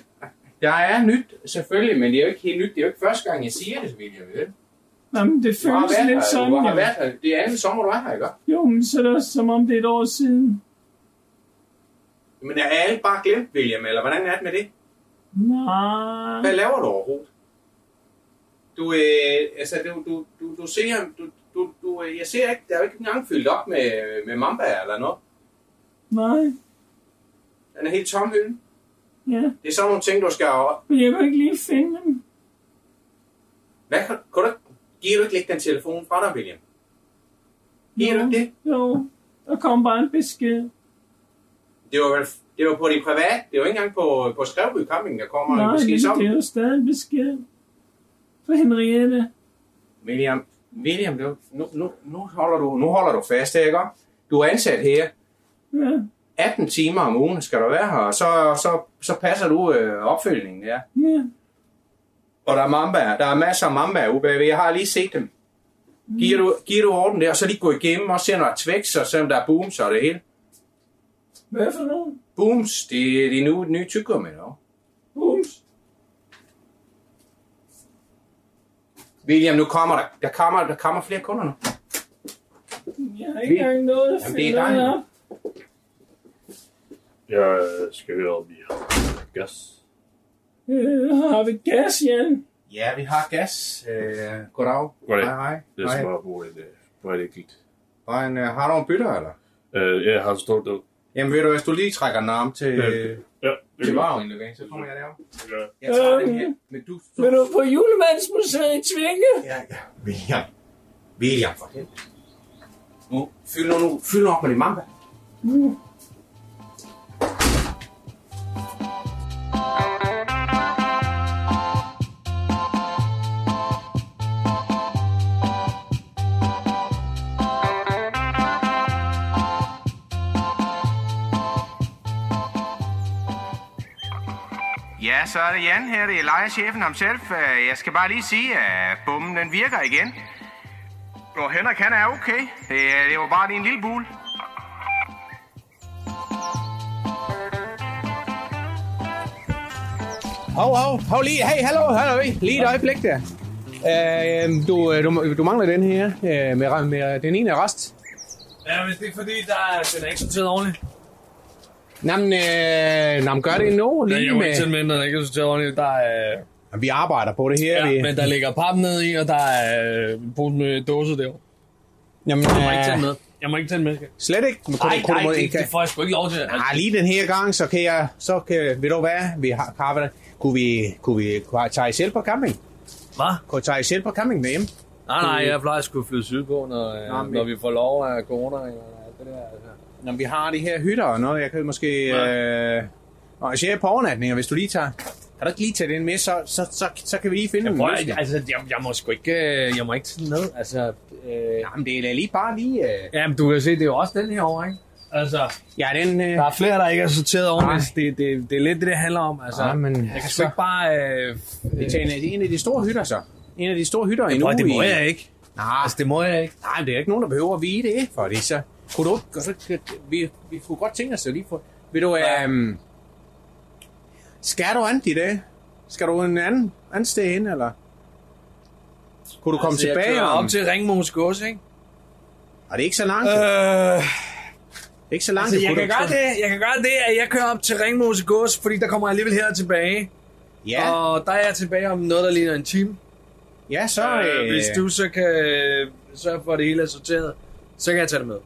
Speaker 1: der er nyt, selvfølgelig, men det er jo ikke helt nyt. Det er jo ikke første gang, jeg siger det, William. Vel?
Speaker 8: Jamen, det
Speaker 1: Du har
Speaker 8: føles
Speaker 1: været
Speaker 8: lidt sådan,
Speaker 1: du har været her. Det er anden sommer, du er her, ikke?
Speaker 8: Jo, men så er det også som om det er et år siden.
Speaker 1: Men er alle bare glemt, William, eller hvordan er det med det?
Speaker 8: Nej.
Speaker 1: Hvad laver du overhovedet? Du, øh, altså, du, du, du, du ser, du, du, du, jeg ser ikke, der er jo ikke engang fyldt op med, med mamba eller noget.
Speaker 8: Nej.
Speaker 1: Den er helt tom hylden.
Speaker 8: Ja.
Speaker 1: Det er sådan nogle ting, du skal...
Speaker 8: Men jeg kan ikke lige finde dem.
Speaker 1: Hvad kan du, giver du ikke lægge den telefon fra dig, William? Giver du ikke det?
Speaker 8: Jo. Der kom bare en besked.
Speaker 1: Det var, det var på det private. Det var ikke engang på, på Skrevby Camping, der kommer
Speaker 8: Nej,
Speaker 1: en besked
Speaker 8: men
Speaker 1: som.
Speaker 8: det er jo stadig en besked. For Henriette.
Speaker 1: William, William, du, nu, nu, nu, holder du, nu holder du fast ikke? Du er ansat her.
Speaker 8: Ja.
Speaker 1: 18 timer om ugen skal du være her, og så, så, så passer du øh, opfølgningen, ja.
Speaker 8: Ja.
Speaker 1: Og der er mamba, der er masser af mamba ude bagved. Jeg har lige set dem. Giver du, giver du orden der, og så lige gå igennem og se, når der er tvæks, og se, om der er booms og det hele.
Speaker 8: Hvad for nogen?
Speaker 1: Booms, det er de nu, nye tyggegummi, no?
Speaker 8: Booms.
Speaker 1: William, nu kommer der, der kommer, der kommer flere kunder nu.
Speaker 8: Jeg har ikke engang noget at
Speaker 1: Jamen, det er
Speaker 8: finde
Speaker 1: dig.
Speaker 8: noget op.
Speaker 9: Jeg skal høre, om I har gas.
Speaker 8: Øh, har vi gas, Jan?
Speaker 1: Ja, vi har gas. Øh, goddag.
Speaker 9: Goddag.
Speaker 1: Hej, hej.
Speaker 9: Det er
Speaker 1: hej.
Speaker 9: som at bo en, øh, på et enkelt.
Speaker 1: Og en, øh, har du en bytter, eller?
Speaker 9: Øh, jeg har stået der.
Speaker 1: Jamen ved du, hvis du lige trækker den arm til,
Speaker 9: Øh, Ja, det
Speaker 1: til varven, okay, så kommer jeg derom.
Speaker 9: jeg.
Speaker 1: Jeg tager
Speaker 8: Øhm.
Speaker 1: den her. Men du... du
Speaker 8: Vil du på julemandsmuseet i Tvinge?
Speaker 1: ja, ja. William. William, for helvede. Nu, fyld nu, fyld nu op med det mamba.
Speaker 10: Ja, så er det Jan her, det er lejerchefen ham selv. Øh, Jeg skal bare lige sige, at bommen den virker igen. Og Henrik han er okay. Det, det var bare lige en lille bul.
Speaker 1: Hov, hov, hov lige. Hey, hallo, hallo. Lige et øjeblik der. Øh, du, du, du mangler den her øh, med, med den ene rest.
Speaker 11: Ja, men det er fordi, der er, den er ikke sorteret ordentligt.
Speaker 1: Jamen, øh, jamen, gør det nu
Speaker 11: Ja,
Speaker 1: lige
Speaker 11: jeg må ikke
Speaker 1: med...
Speaker 11: tænde med, er ikke sorteret ordentligt. Der er,
Speaker 1: Jamen, Vi arbejder på det her.
Speaker 11: ja,
Speaker 1: vi...
Speaker 11: men der ligger pap ned i, og der er øh, pose med dåser derovre.
Speaker 1: Jamen,
Speaker 11: Jeg må ikke tænde
Speaker 1: øh,
Speaker 11: med. Jeg må ikke tænde med.
Speaker 1: Slet ikke. Men kunne
Speaker 11: Nej,
Speaker 1: du- kunne du
Speaker 11: nej,
Speaker 1: må-
Speaker 11: det, det får jeg sgu ikke lov til. Altså,
Speaker 1: Ah, lige den her gang, så kan jeg, så kan, ved du hvad, vi har, vi, kunne vi, kunne vi kunne tage I selv på camping?
Speaker 11: Hvad?
Speaker 1: Kunne tage I selv på camping med hjem?
Speaker 11: Nej, nej, jeg plejer sgu flyde sydpå, når,
Speaker 1: Nå,
Speaker 11: øh, når vi får lov af corona. Eller det der, altså.
Speaker 1: Når vi har de her hytter og noget, jeg kan måske, øh, og jeg på overnatninger, hvis du lige tager, kan du ikke lige tage den med, så, så, så, så kan vi lige finde
Speaker 11: Jeg,
Speaker 1: en
Speaker 11: prøver,
Speaker 1: løsning.
Speaker 11: altså, jeg, jeg må sgu ikke, øh, jeg må ikke tage den med. Altså, øh,
Speaker 1: Jamen, det er lige bare lige, øh,
Speaker 11: jamen, du kan se, det er jo også den her over, ikke? Altså,
Speaker 1: ja, den, øh,
Speaker 11: der er flere, der ikke er sorteret ordentligt. Det, det, det er lidt det, det handler om. Altså,
Speaker 1: Ja, men
Speaker 11: jeg kan sgu ikke bare... Øh,
Speaker 1: vi tager en, af- en af de store hytter så. En af de store hytter i nu.
Speaker 11: Prøv, det må jeg ikke.
Speaker 1: Nej,
Speaker 11: Altså, det må jeg ikke.
Speaker 1: nej, det er ikke nogen, der behøver at vide det, fordi så, du, ikke- så, vi, vi kunne godt tænke os at lige få, vil du,
Speaker 11: Ja.
Speaker 1: øhm, skal du andet i dag? Skal du en anden, anden sted hen, eller? Kunne du komme
Speaker 11: altså,
Speaker 1: tilbage
Speaker 11: jeg
Speaker 1: om?
Speaker 11: op til Ringmose Gods, ikke?
Speaker 1: Er det ikke så langt?
Speaker 11: Øh,
Speaker 1: Det er ikke så langt.
Speaker 11: altså, jeg kan, gøre det, jeg kan gøre det, at jeg kører op til Ringmose Gods, fordi der kommer jeg alligevel her tilbage.
Speaker 1: Ja,
Speaker 11: Og der er jeg tilbage om noget, der ligner en time.
Speaker 1: ja, så...
Speaker 11: Øh,
Speaker 1: Øh,
Speaker 11: hvis du så kan sørge for, at det hele er sorteret, så kan jeg tage det med.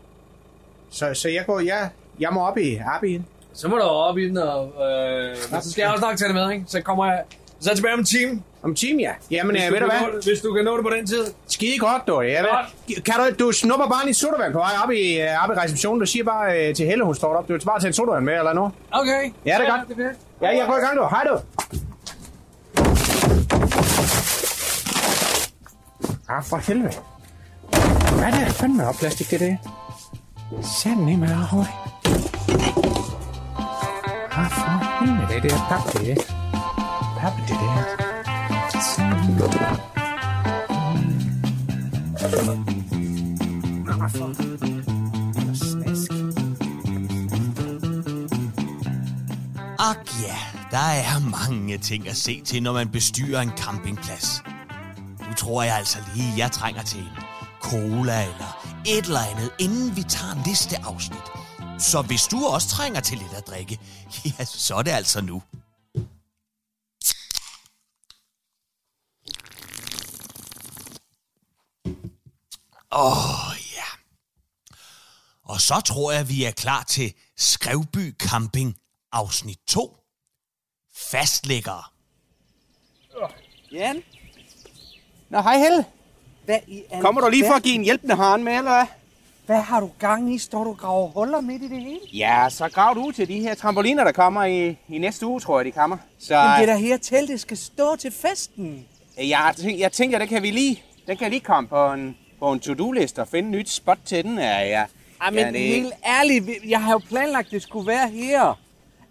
Speaker 1: Så, så jeg går, jeg, jeg må op i, i
Speaker 11: Så må du op i den, og øh, men så skal jeg også nok tage det med, ikke? Så kommer jeg, så er jeg tilbage om en time.
Speaker 1: om time, ja. Jamen,
Speaker 11: Hvis
Speaker 1: øh, ved du hvad?
Speaker 11: det- Hvis du kan nå det på den tid.
Speaker 1: Skide godt, du. Ja, hvad? Kan du, du snupper bare en sodavand på vej op i, øh, op i receptionen. Du siger bare øh, til Helle, hun står op. Du vil bare tage en sodavand med, eller noget?
Speaker 11: Okay.
Speaker 1: Ja, det er godt.
Speaker 11: Det er.
Speaker 1: Ja, jeg går i gang, du. Hej, du. Ah, for helvede. Hvad er det fandme op plastik, det der? Sanden i mig, høj. Ah, for helvede, det er pap, det der. Pap, det der. Ah, for... Snask.
Speaker 3: Ak ja, der er mange ting at se til, når man bestyrer en campingplads. nu tror jeg altså lige, jeg trænger til en cola eller et eller andet, inden vi tager næste afsnit. Så hvis du også trænger til lidt at drikke, ja, så er det altså nu. Åh, oh, ja. Og så tror jeg, vi er klar til Skrevby Camping afsnit 2. Fastlæggere.
Speaker 1: Jan? Nå, hej Helle.
Speaker 4: Hvad i
Speaker 1: Kommer du lige for at give en hjælpende hånd med, eller hvad?
Speaker 4: Hvad har du gang i? Står du og graver huller midt i det hele?
Speaker 1: Ja, så grav du ud til de her trampoliner, der kommer i, i næste uge, tror jeg, de kommer. Så
Speaker 4: Men det er da her teltet skal stå til festen.
Speaker 1: jeg, tænk, jeg tænker, det kan vi lige, den kan lige komme på en, på en to-do-liste og finde et nyt spot til den. Ja, ja.
Speaker 4: Ej, men
Speaker 1: ja,
Speaker 4: ja,
Speaker 1: det-
Speaker 4: helt ærligt, jeg har jo planlagt, at det skulle være her.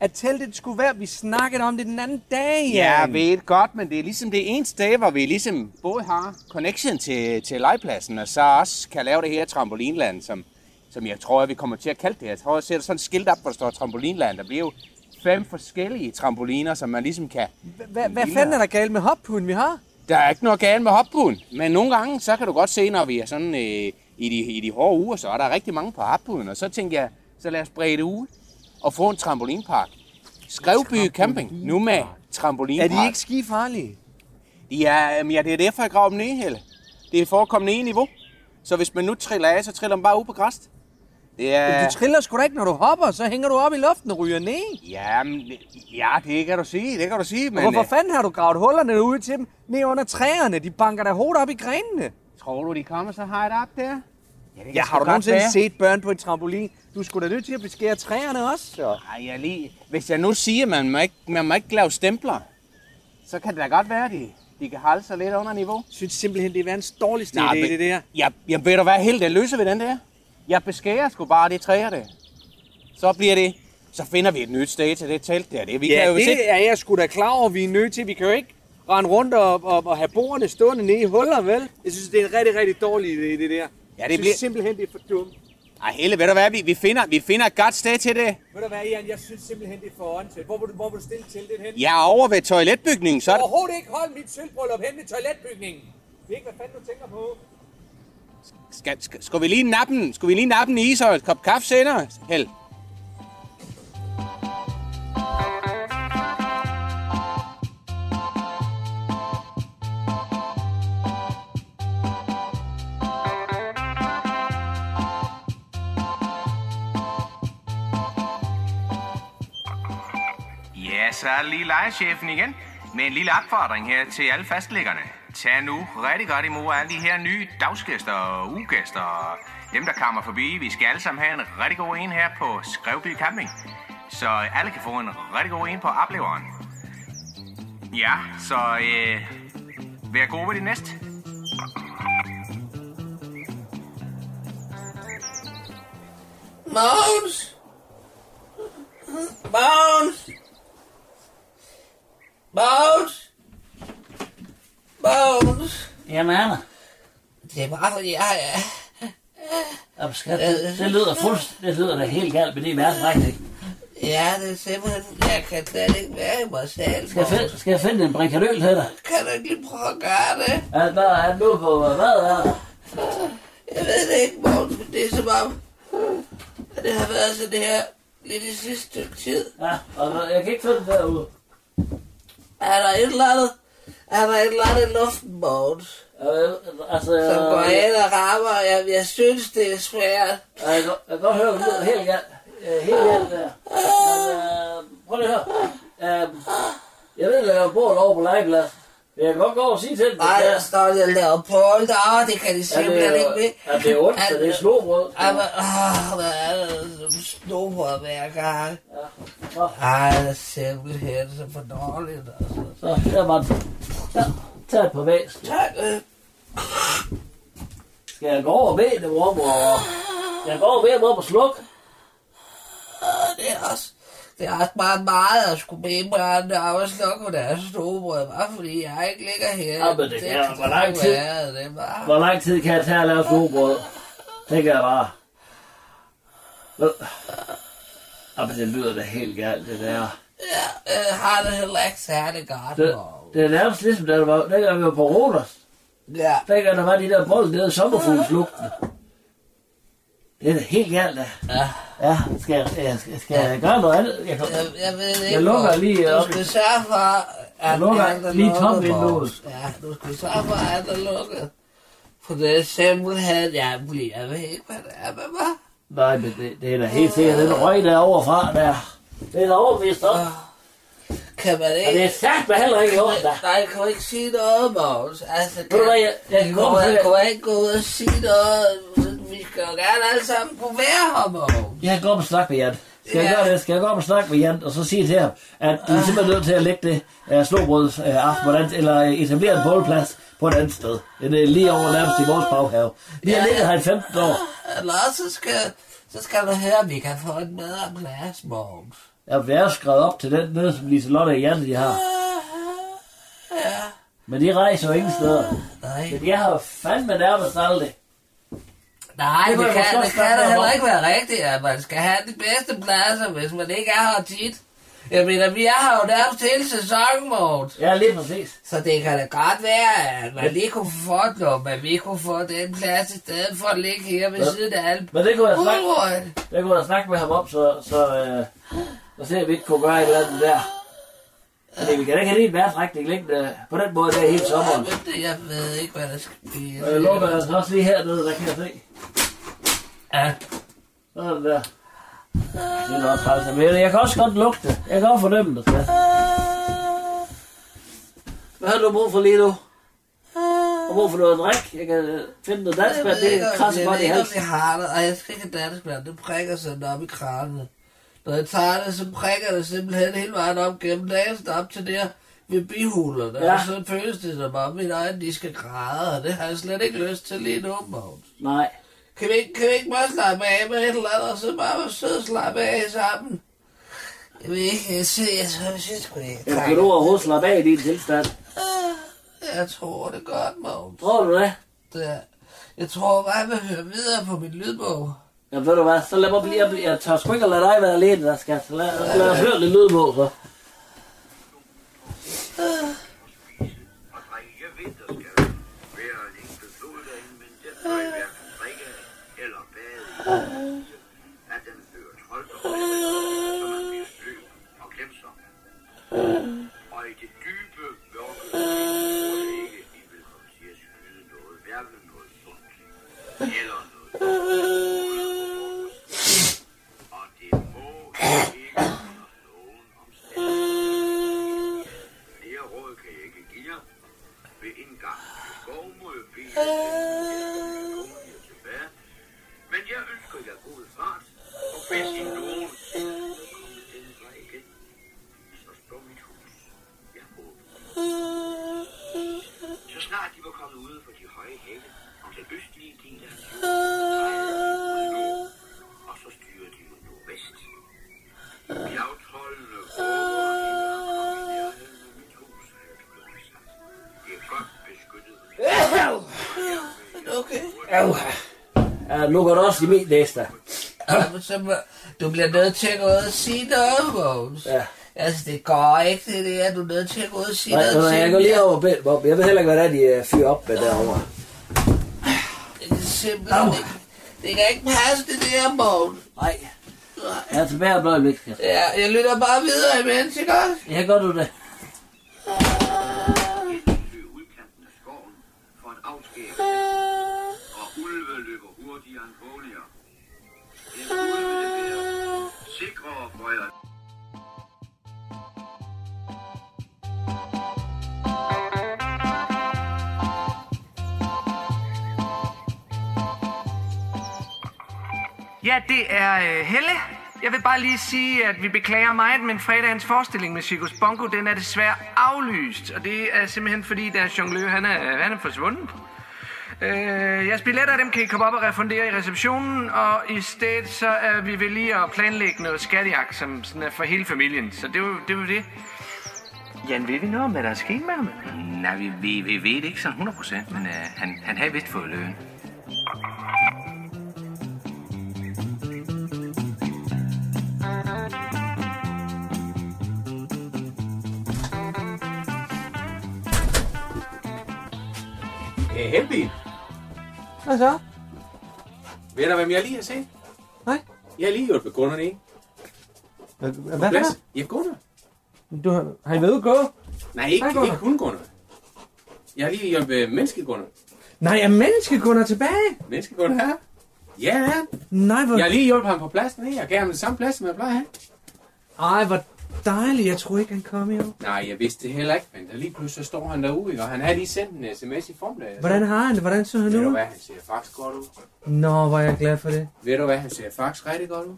Speaker 4: At teltet skulle være, vi snakkede om det den anden dag,
Speaker 1: Ja, jeg
Speaker 4: Jan.
Speaker 1: ved godt, men det er ligesom det ene sted, hvor vi ligesom både har connection til, til legepladsen, og så også kan lave det her trampolinland, som, som jeg tror, at vi kommer til at kalde det. Jeg tror, jeg sætter sådan et skilt op, hvor der står trampolinland. Der bliver jo fem forskellige trampoliner, som man ligesom kan...
Speaker 4: Hvad, fanden er der galt med hophunden, vi har?
Speaker 1: Der er ikke noget galt med hoppuden, men nogle gange, så kan du godt se, når vi er sådan øh, i, de, i de hårde uger, så er der rigtig mange på hoppuden, og så tænker jeg, så lad os brede det ud og få en trampolinpark. Skrevby Camping, nu med
Speaker 4: Er
Speaker 1: trampolinpark.
Speaker 4: de ikke ski farlige?
Speaker 1: Ja, øhm, ja, det er derfor, jeg graver dem ned, Helle. Det er for at komme ned i niveau. Så hvis man nu triller af, så triller man bare ud på græs. Det er...
Speaker 4: Men du triller sgu da ikke, når du hopper, så hænger du op i luften og ryger ned.
Speaker 1: Ja, men, ja, det kan du sige, det kan du sige,
Speaker 4: Og
Speaker 1: men...
Speaker 4: hvorfor
Speaker 1: øh,
Speaker 4: fanden har du gravet hullerne ud til dem ned under træerne? De banker der hovedet op i grenene.
Speaker 1: Tror du, de kommer så højt op der? Ja, det kan
Speaker 4: Ja,
Speaker 1: sgu
Speaker 4: har du nogensinde
Speaker 1: være.
Speaker 4: set børn på en trampolin? Du sgu da nødt til at beskære træerne også. Så.
Speaker 1: Ej, jeg lige... Hvis jeg nu siger, at man må ikke, man må ikke lave stempler, så kan det da godt være, at de, de kan holde sig lidt under niveau.
Speaker 4: Jeg synes simpelthen, det er verdens dårligste
Speaker 1: Nej,
Speaker 4: idé,
Speaker 1: men-
Speaker 4: det der.
Speaker 1: Ja, jeg ved du hvad, helt det løser vi den der. Jeg beskærer sgu bare de træer der. Så bliver det... Så finder vi et nyt sted til det telt der. Det, vi kan
Speaker 4: Ja,
Speaker 1: jo se...
Speaker 4: det er jeg sgu da klar over, vi er nødt til. Vi kan jo ikke rende rundt og, og, og have bordene stående nede i huller, vel? Jeg synes, det er en rigtig, rigtig dårlig idé, det der.
Speaker 1: Ja, det bliver...
Speaker 4: simpelthen, det er for dumt.
Speaker 1: Ej, Helle, ved du hvad, vi, vi, finder, vi finder et godt sted til det.
Speaker 4: Ved du hvad, Jan, jeg synes simpelthen, det er for åndssvagt. Hvor, vil du- hvor vil du stille teltet hen?
Speaker 1: Jeg er over ved toiletbygningen, så er det...
Speaker 4: Overhovedet ikke hold mit sølvbrøllup hen ved toiletbygningen. Det er ikke, hvad fanden du tænker på.
Speaker 1: Skal, skal, skal vi lige nappe den? Skal vi lige nappe en is og et kop kaffe senere, Helle?
Speaker 12: Er lige lejechefen igen med en lille opfordring her til alle fastlæggerne. Tag nu rigtig godt imod alle de her nye dagsgæster og ugæster og dem, der kommer forbi. Vi skal alle sammen have en rigtig god en her på Skrevby Camping, så alle kan få en rigtig god en på opleveren. Ja, så øh, vær god ved det næste.
Speaker 13: Mogens! Mogens! Mogens! Mogens!
Speaker 14: Jamen, Anna.
Speaker 13: Det er bare fordi, jeg er...
Speaker 14: Jamen, skat, det, det lyder fuldst, det lyder da helt galt, men det er værst rigtigt.
Speaker 13: Ja, det er simpelthen, jeg kan slet ikke være i mig selv.
Speaker 14: Skal jeg, finde, skal jeg finde en brikadyl til dig?
Speaker 13: Kan du ikke lige prøve at gøre det?
Speaker 14: Er der er nu på, hvad er der?
Speaker 13: Jeg ved det ikke, Mogens, men det er som om, at det har været sådan her lige det sidste stykke tid.
Speaker 14: Ja, og jeg kan ikke finde det derude.
Speaker 13: Er der et eller andet? Er der et eller andet Mogens?
Speaker 14: Øh, altså,
Speaker 13: Som går ind og rammer, jeg, jeg synes, det er svært.
Speaker 14: Jeg kan, godt- jeg kan godt høre, det lyder helt galt. Helt galt der. Men, øh, prøv lige at høre. Øh, jeg ved, at jeg bor over på legeplads. Jeg kan godt gå og sige til dem.
Speaker 13: Nej, der står de og laver derovre, det kan de simpelthen ikke med.
Speaker 14: Er det ondt, så det er?
Speaker 13: Ej, men, åh, hvad er det snobrød hver gang?
Speaker 14: Nå.
Speaker 13: Ej, det er simpelthen så for dårligt, altså.
Speaker 14: Så, der var den. Ja, tag par væs.
Speaker 13: Tak.
Speaker 14: Skal jeg gå over og bede dem om og... Jeg går over og bede dem om at slukke.
Speaker 13: Det er også... Det er også meget meget at skulle om at slukke på deres snobrød, bare fordi jeg ikke ligger her.
Speaker 14: Ja, men det kan hvor lang tid.
Speaker 13: Være, det bare...
Speaker 14: Hvor lang tid kan jeg tage at lave snobrød? Tænker jeg bare. Øh. Ja, men det lyder da helt galt, det der.
Speaker 13: Ja, jeg har det heller ikke særlig godt.
Speaker 14: Det, det er nærmest ligesom, da, det var, dengang vi var på Rodos.
Speaker 13: Ja.
Speaker 14: Dengang der var de der bold nede i sommerfuglslugten. Det er helt galt, da.
Speaker 13: Ja.
Speaker 14: Ja, skal jeg, jeg, skal, skal jeg gøre noget andet? Jeg, kan,
Speaker 13: Jeg, jeg ved ikke,
Speaker 14: jeg lukker
Speaker 13: hvor-
Speaker 14: lige
Speaker 13: Du
Speaker 14: op.
Speaker 13: skal sørge for,
Speaker 14: Jeg
Speaker 13: at
Speaker 14: lukker
Speaker 13: alt er
Speaker 14: lige.
Speaker 13: Mogens. Ja, du skal sørge for, at alt er lukket. For det er simpelthen, jeg bliver, jeg ved ikke, hvad det er med mig.
Speaker 14: Nej, men det, det er da helt sikkert den røg der overfra der. Det er da overvist op.
Speaker 13: Kan man ikke...
Speaker 14: Og det er sagt med heller ikke orden, da.
Speaker 13: Nej, jeg kan ikke sige noget, Mogens. Altså,
Speaker 14: Ved du hvad, jeg, jeg kan
Speaker 13: Kunne
Speaker 14: godt
Speaker 13: jeg,
Speaker 14: fortælle-
Speaker 13: kunne jeg ikke gå ud og sige noget? Vi skal jo gerne alle sammen kunne være her, Mogens.
Speaker 14: Jeg kan gå op og snakke med Jan. Skal jeg
Speaker 13: Ja.
Speaker 14: gøre det? Skal jeg gå op og snakke med Jan, og så sige til ham, at de er simpelthen nødt til at lægge det uh, slåbrøds uh, aften, andet- eller øh, etablere en bålplads på et andet sted. Det er lige over nærmest i vores baghave. Vi har
Speaker 13: Ja,
Speaker 14: ligget
Speaker 13: ja.
Speaker 14: her i 15 år.
Speaker 13: Eller så skal, så skal du høre, at vi kan få en bedre plads, Mogens.
Speaker 14: Jeg har været skrevet op til den nede, som Liselotte og Jan, de har.
Speaker 13: Ja.
Speaker 14: Men de rejser jo ingen steder.
Speaker 13: Nej.
Speaker 14: Men jeg har fandme nærmest aldrig.
Speaker 13: Nej,
Speaker 14: Det
Speaker 13: det, kan, det kan da heller ikke være rigtigt, at man skal have de bedste pladser, hvis man ikke er her tit. Jeg mener, vi er her jo nærmest hele sæsonen, Mogens.
Speaker 14: Ja, lige præcis.
Speaker 13: Så det kan da godt være, at man lige kunne få noget, men vi kunne få den plads i stedet for at ligge her ved
Speaker 14: Ja.
Speaker 13: siden af alt.
Speaker 14: Men det kunne jeg snakke, det kunne jeg snakke med ham om, så, så, øh, så se, om vi ikke kunne gøre et eller andet der. Fordi vi kan da ikke have din vejrtrækning liggende på den måde der hele sommeren.
Speaker 13: Det- Jeg ved ikke, hvad der skal blive.
Speaker 14: Og jeg lukker altså også lige hernede, der kan jeg se.
Speaker 13: Ja.
Speaker 14: Sådan der. Det er nok træls. Men jeg kan også godt lugte. Jeg kan også fornemme det. skat. Hvad har du brug for lige nu? Har du brug for noget drik? Jeg kan finde noget dansk, men det krasser godt i
Speaker 13: Jeg
Speaker 14: halsen.
Speaker 13: har det, og jeg skal ikke have dansk vand. Det prikker sådan op i kranene. Når jeg tager det, så prikker det simpelthen hele vejen op gennem dagen, op til der ved bihulerne.
Speaker 14: Ja.
Speaker 13: Ja. Og så føles det som om mine øjne, de skal græde, og det har jeg slet ikke lyst til lige nu, Mogens.
Speaker 14: Nej.
Speaker 13: Kan vi, ikke- kan vi ikke bare slappe af med et eller andet, og så bare være søde og slappe af sammen? Jeg ved ikke, jeg ser, jeg synes, jeg skulle ikke.
Speaker 14: Jeg kan du overhovedet slappe af i din tilstand.
Speaker 13: Jeg tror det godt, Mogens.
Speaker 14: Tror du det?
Speaker 13: er- jeg tror bare, jeg vil høre videre på min lydbog.
Speaker 14: Ja, ved du hvad, så lad mig blive, jeg, jeg tør sgu ikke at lade dig være alene, der skal. Så lad, lad os høre lidt lyd på, så.
Speaker 15: at
Speaker 14: nu går det også i min næste.
Speaker 13: Så må, du bliver nødt til at gå ud og sige noget, Mogens.
Speaker 14: Ja.
Speaker 13: Altså, det går ikke, det der. Du er nødt til at gå ud og sige
Speaker 14: Nej,
Speaker 13: noget
Speaker 14: nej, jeg går lige over bed, Bob. Jeg ved heller ikke, hvad det er, de øh, fyrer op med derovre.
Speaker 13: Det er simpelthen ikke... Det kan ikke passe, det der, Mogens.
Speaker 14: Nej. Jeg er tilbage om et øjeblik.
Speaker 13: Ja, jeg lytter bare videre imens, ikke også?
Speaker 14: Ja, gør du det?
Speaker 7: Bare lige sige, at vi beklager meget, men fredagens forestilling med Circus Bongo, den er desværre aflyst. Og det er simpelthen fordi, deres jonglør, han er, han er forsvundet. Øh, jeres billetter, dem kan I komme op og refundere i receptionen, og i stedet så er vi ved lige at planlægge noget skattejagt, som sådan er for hele familien. Så det er det. Er jo det. Jan, ved vi noget om, hvad der er sket med ham?
Speaker 5: Nej, vi, vi, vi ved det ikke sådan 100 procent, men øh, han, han har vist fået løn.
Speaker 1: Helbil.
Speaker 4: Hvad så?
Speaker 1: Ved du, hvem jeg lige har set?
Speaker 4: Nej.
Speaker 1: Jeg har lige hjulpet kunderne i.
Speaker 4: Hvad, er
Speaker 1: Ja, Gunnar.
Speaker 4: Du har, har I været ude at gå?
Speaker 1: Nej, ikke, ikke kun Gunnar. Jeg har lige hjulpet menneskegunner.
Speaker 4: Nej, er menneskekunder tilbage?
Speaker 1: Menneskegunner her? Ja, ja.
Speaker 4: Nej, hvor...
Speaker 1: Jeg har lige hjulpet ham på pladsen her. Jeg gav ham den samme plads, som jeg plejer at have.
Speaker 4: Ej, hvor dejligt. Jeg tror ikke, han kom i år.
Speaker 1: Nej, jeg vidste det heller ikke, men der lige pludselig så står han derude, og han har lige sendt en sms i formiddag.
Speaker 4: Hvordan har han det? Hvordan så han
Speaker 1: Ved du
Speaker 4: ud?
Speaker 1: hvad, han ser faktisk godt ud.
Speaker 4: Nå, hvor er jeg glad for det.
Speaker 1: Ved du hvad, han ser faktisk rigtig godt ud.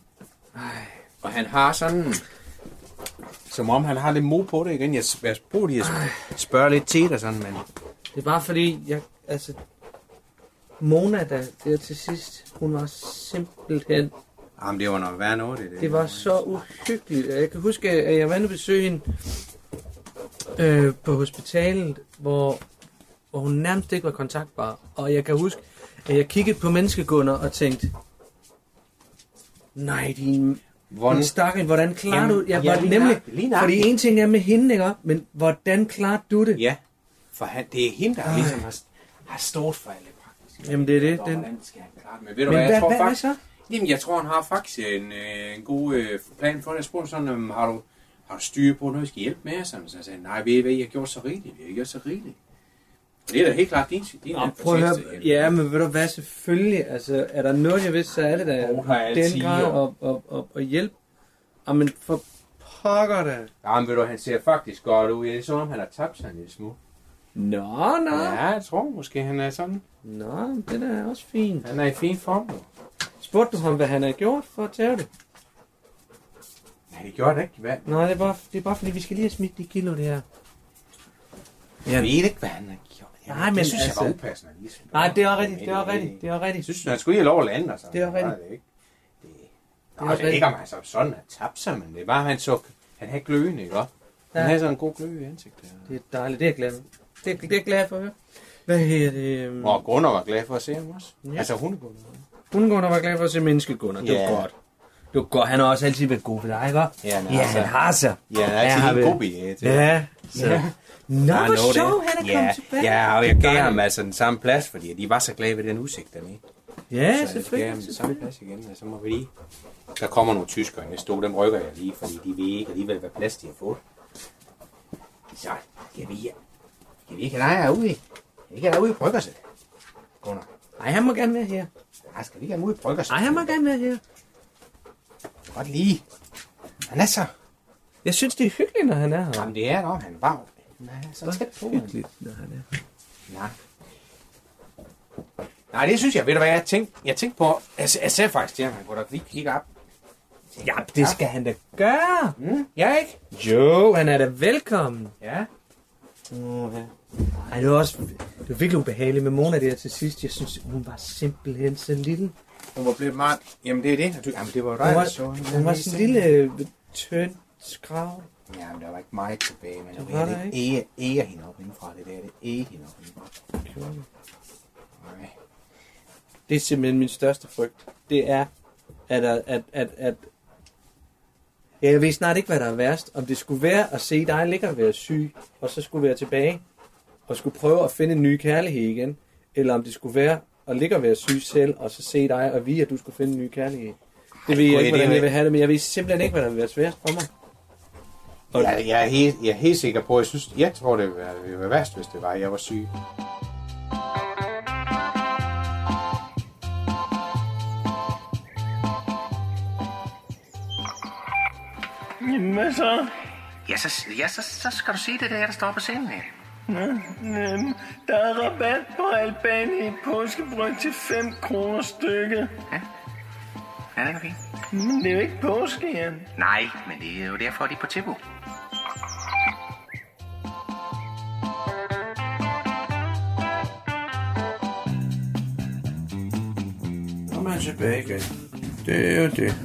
Speaker 1: Og han har sådan... Som om han har lidt mod på det igen. Jeg, jeg spurgte lige at spørge lidt til dig sådan, men...
Speaker 4: Det er bare fordi, jeg, altså... Mona, der, der til sidst, hun var simpelthen...
Speaker 1: Jamen, det var noget værd noget, det.
Speaker 4: Det var så uhyggeligt. Jeg kan huske, at jeg var inde og besøge hende øh, på hospitalet, hvor, hvor hun nærmest ikke var kontaktbar. Og jeg kan huske, at jeg kiggede på menneskegunder og tænkte, nej, din,
Speaker 1: Hvordan-
Speaker 4: din stakkel, hvordan klarer
Speaker 1: Jamen,
Speaker 4: du Jeg
Speaker 1: ja,
Speaker 4: var
Speaker 1: lige
Speaker 4: nemlig,
Speaker 1: lige
Speaker 4: fordi en ting er med hende, ikke? men hvordan klarer du det?
Speaker 1: Ja, for han, det er hende, der ligesom har, har stået for alle praktisk.
Speaker 4: Jamen, det er det. Den,
Speaker 1: hvordan skal han klare det. Men ved du
Speaker 4: Men
Speaker 1: hvad, jeg
Speaker 4: hvad-
Speaker 1: tror
Speaker 4: hvad- hvad
Speaker 1: faktisk... Jamen, jeg tror, han har faktisk en, øh, en god øh, plan for det. Jeg spurgte sådan, um, har du, har du styr på noget, vi skal hjælpe med? Sådan, så jeg sagde, nej, ved I hvad, jeg har gjort så rigeligt. Vi har gjort så rigeligt. Og det er da helt klart din, din
Speaker 4: Nå, prøv at høre. Ja, men ved du hvad, selvfølgelig. Altså, er der noget, jeg vidste, så er det da i
Speaker 1: altid
Speaker 4: den grad at, at, at, at hjælpe. Jamen, for pokker da.
Speaker 1: Ja, men ved du, han ser faktisk godt ud. Det er som om, han har tabt sig en lille smule.
Speaker 4: Nå, nå.
Speaker 1: Ja, jeg tror måske, han er sådan.
Speaker 4: Nå, det er også fint.
Speaker 1: Han er i fin form. nu.
Speaker 4: Spurgte du ham, hvad han har gjort for at tage det?
Speaker 1: Nej, det gjorde han ikke. Hvad?
Speaker 4: Nej, det er, bare, det er bare fordi, vi skal lige have smidt de kilo der.
Speaker 1: Jeg ved ikke, hvad han har gjort. Jeg,
Speaker 4: Nej, men
Speaker 1: det synes
Speaker 4: altså-
Speaker 1: jeg var upassende. Lige.
Speaker 4: Nej, det er rigtigt, det er rigtigt, det er rigtigt.
Speaker 1: Jeg synes, han skulle lige have lov at lande. Altså.
Speaker 4: Det er rigtigt.
Speaker 1: Det er ikke. Det,
Speaker 4: er
Speaker 1: Nå, det er ikke, om han så sådan har tabt sig, men det var, han så... Han havde gløen, ikke? også? Han
Speaker 4: Ja.
Speaker 1: havde sådan en god glø i ansigtet.
Speaker 4: Det er dejligt, det er jeg glad for. Det er, det er jeg glad for at høre. Hvad hedder det? Um...
Speaker 1: Og Gunnar var glad for at se ham også.
Speaker 4: Ja.
Speaker 1: Altså, hun Gunnar.
Speaker 4: Hundegunder var glad for at se menneskegunder. Det var
Speaker 1: Ja.
Speaker 4: godt. Det var godt. Han har også altid været god ved dig, ikke?
Speaker 1: Ja, han
Speaker 4: ja,
Speaker 1: har så-
Speaker 4: han har så.
Speaker 1: Ja, han er altid helt god i.
Speaker 4: Ja, så.
Speaker 1: Ja.
Speaker 4: Nå,
Speaker 1: Ja,
Speaker 4: hvor sjov, han er
Speaker 1: ja,
Speaker 4: kommet tilbage.
Speaker 1: Ja, og jeg gav ham altså den samme plads, fordi de var så glade ved den udsigt dernede.
Speaker 4: Ja,
Speaker 1: så jeg
Speaker 4: selvfølgelig,
Speaker 1: gav ham den samme plads igen, og så må vi lige... Der kommer nogle tyskere næste uge, dem rykker jeg lige, fordi de ved ikke alligevel, hvad plads de har fået. Så, skal vi, skal vi ikke have dig herude? Skal vi ikke have dig ude i bryggerset? Gunnar.
Speaker 4: Nej, han må gerne være her.
Speaker 1: Nej, skal vi ikke have ham ude i bryggerset?
Speaker 4: Nej, han må gerne være her.
Speaker 1: Godt lige. Han er så...
Speaker 4: Jeg synes, det er hyggeligt, når han er her.
Speaker 1: Jamen, det er nok, han var... Nej, så tæt på.
Speaker 4: hyggeligt, når han er her.
Speaker 1: Nej. Nej, det synes jeg. Ved du hvad, jeg tænkte, jeg tænkte på... Jeg, jeg sagde faktisk til ham, han kunne da lige kigge op.
Speaker 4: Ja, det skal han da gøre.
Speaker 1: Mm, ja, ikke?
Speaker 4: Jo, han er da velkommen.
Speaker 1: Ja.
Speaker 4: Oh, ja. Ej, det var også det var virkelig ubehageligt med Mona der til sidst. Jeg synes, hun var simpelthen så lille.
Speaker 1: Hun var blevet meget... Jamen, det er det. Du- Jamen, det var jo dig,
Speaker 4: Hun var,
Speaker 1: så hende.
Speaker 4: hun var sådan en lille øh, tynd skrav.
Speaker 1: Jamen, der var ikke meget tilbage, men
Speaker 4: Det var
Speaker 1: det æger, æger hende op indefra. Det der, det æger hende op indefra. Nej.
Speaker 4: Det er simpelthen min største frygt. Det er, at, at, at, at, at ja, jeg ved snart ikke, hvad der er værst. Om det skulle være at se dig ligge og være syg, og så skulle være tilbage, og skulle prøve at finde en ny kærlighed igen. Eller om det skulle være at ligge og være syg selv, og så se dig og vide, at du skulle finde en ny kærlighed. Det ved jeg ikke,
Speaker 1: at-
Speaker 4: hvordan
Speaker 1: det-
Speaker 4: jeg vil have det, men jeg ved simpelthen ikke, hvad der vil være sværest for mig. Og
Speaker 1: Jeg, jeg, er helt, jeg er helt sikker på, jeg synes, jeg tror, det ville være, det ville være værst, hvis det var, at jeg var syg.
Speaker 16: Jamen, hvad så?
Speaker 17: Ja, så, ja så, så skal du sige det der, der står på scenen her.
Speaker 16: Der er rabat på Albani i påskebryg til 5 kroner stykket.
Speaker 17: Ja, det er fint.
Speaker 16: Men det er jo ikke påske, Jan.
Speaker 17: Nej, men det er jo derfor, de er på tilbud.
Speaker 11: Så er man tilbage igen. Det er jo det.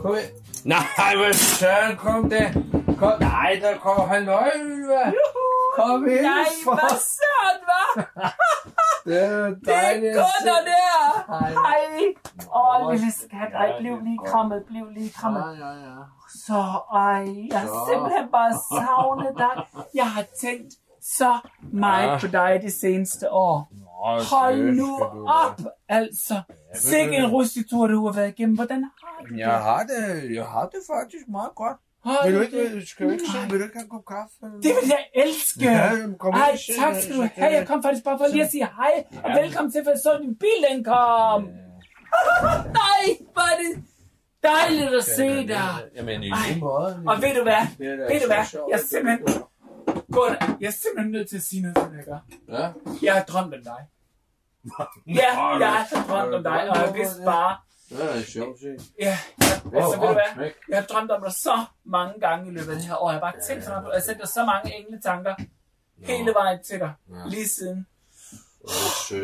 Speaker 4: Kom her. Nej, hvad søren, kom der. Kom, nej, der kom halløj, Ylva. Kom ind
Speaker 8: Nej,
Speaker 4: for.
Speaker 8: hvad søren, hva'?
Speaker 4: Det er
Speaker 8: Det er
Speaker 4: dejligt at
Speaker 8: Gunnar
Speaker 4: se.
Speaker 8: der.
Speaker 4: Hej.
Speaker 8: Åh, lille skat, ej, bliv lige krammet, bliv lige krammet.
Speaker 11: Ja, ja, ja.
Speaker 8: Så, ej, jeg har simpelthen bare savnet dig. Jeg har tænkt så meget
Speaker 11: Ja.
Speaker 8: på dig de seneste år. Hold nu
Speaker 11: du
Speaker 8: op, altså. Sikke en rustitur, du har været igennem. Hvordan har du det?
Speaker 11: Jeg har det, jeg har det faktisk meget godt.
Speaker 8: Hold
Speaker 11: vil du ikke,
Speaker 8: det.
Speaker 11: skal du ikke se, vil du ikke have en kop kaffe?
Speaker 8: Det vil jeg elske.
Speaker 11: Ja, kom
Speaker 8: Ej, tak skal du have.
Speaker 11: jeg-
Speaker 8: kom faktisk bare for lige at sige hej. Og
Speaker 11: Ja.
Speaker 8: velkommen til, for jeg så din bil, den kom. Nej, hvor er det dejligt at se dig.
Speaker 11: Jamen, i lige måde.
Speaker 8: Og ved du hvad? Ved du hvad? Jeg simpelthen... Gunnar, jeg er simpelthen nødt til at sige noget dig, gør.
Speaker 11: Ja.
Speaker 8: Jeg har drømt om dig. Ja, jeg har drømt om dig, og jeg vidste bare...
Speaker 11: Det er sjovt set.
Speaker 8: Ja, altså ved du hvad? Jeg har drømt om dig så mange gange i løbet af det her år. Jeg har bare tænkt så meget på, jeg har sendt dig så mange engletanker hele vejen til dig, lige siden.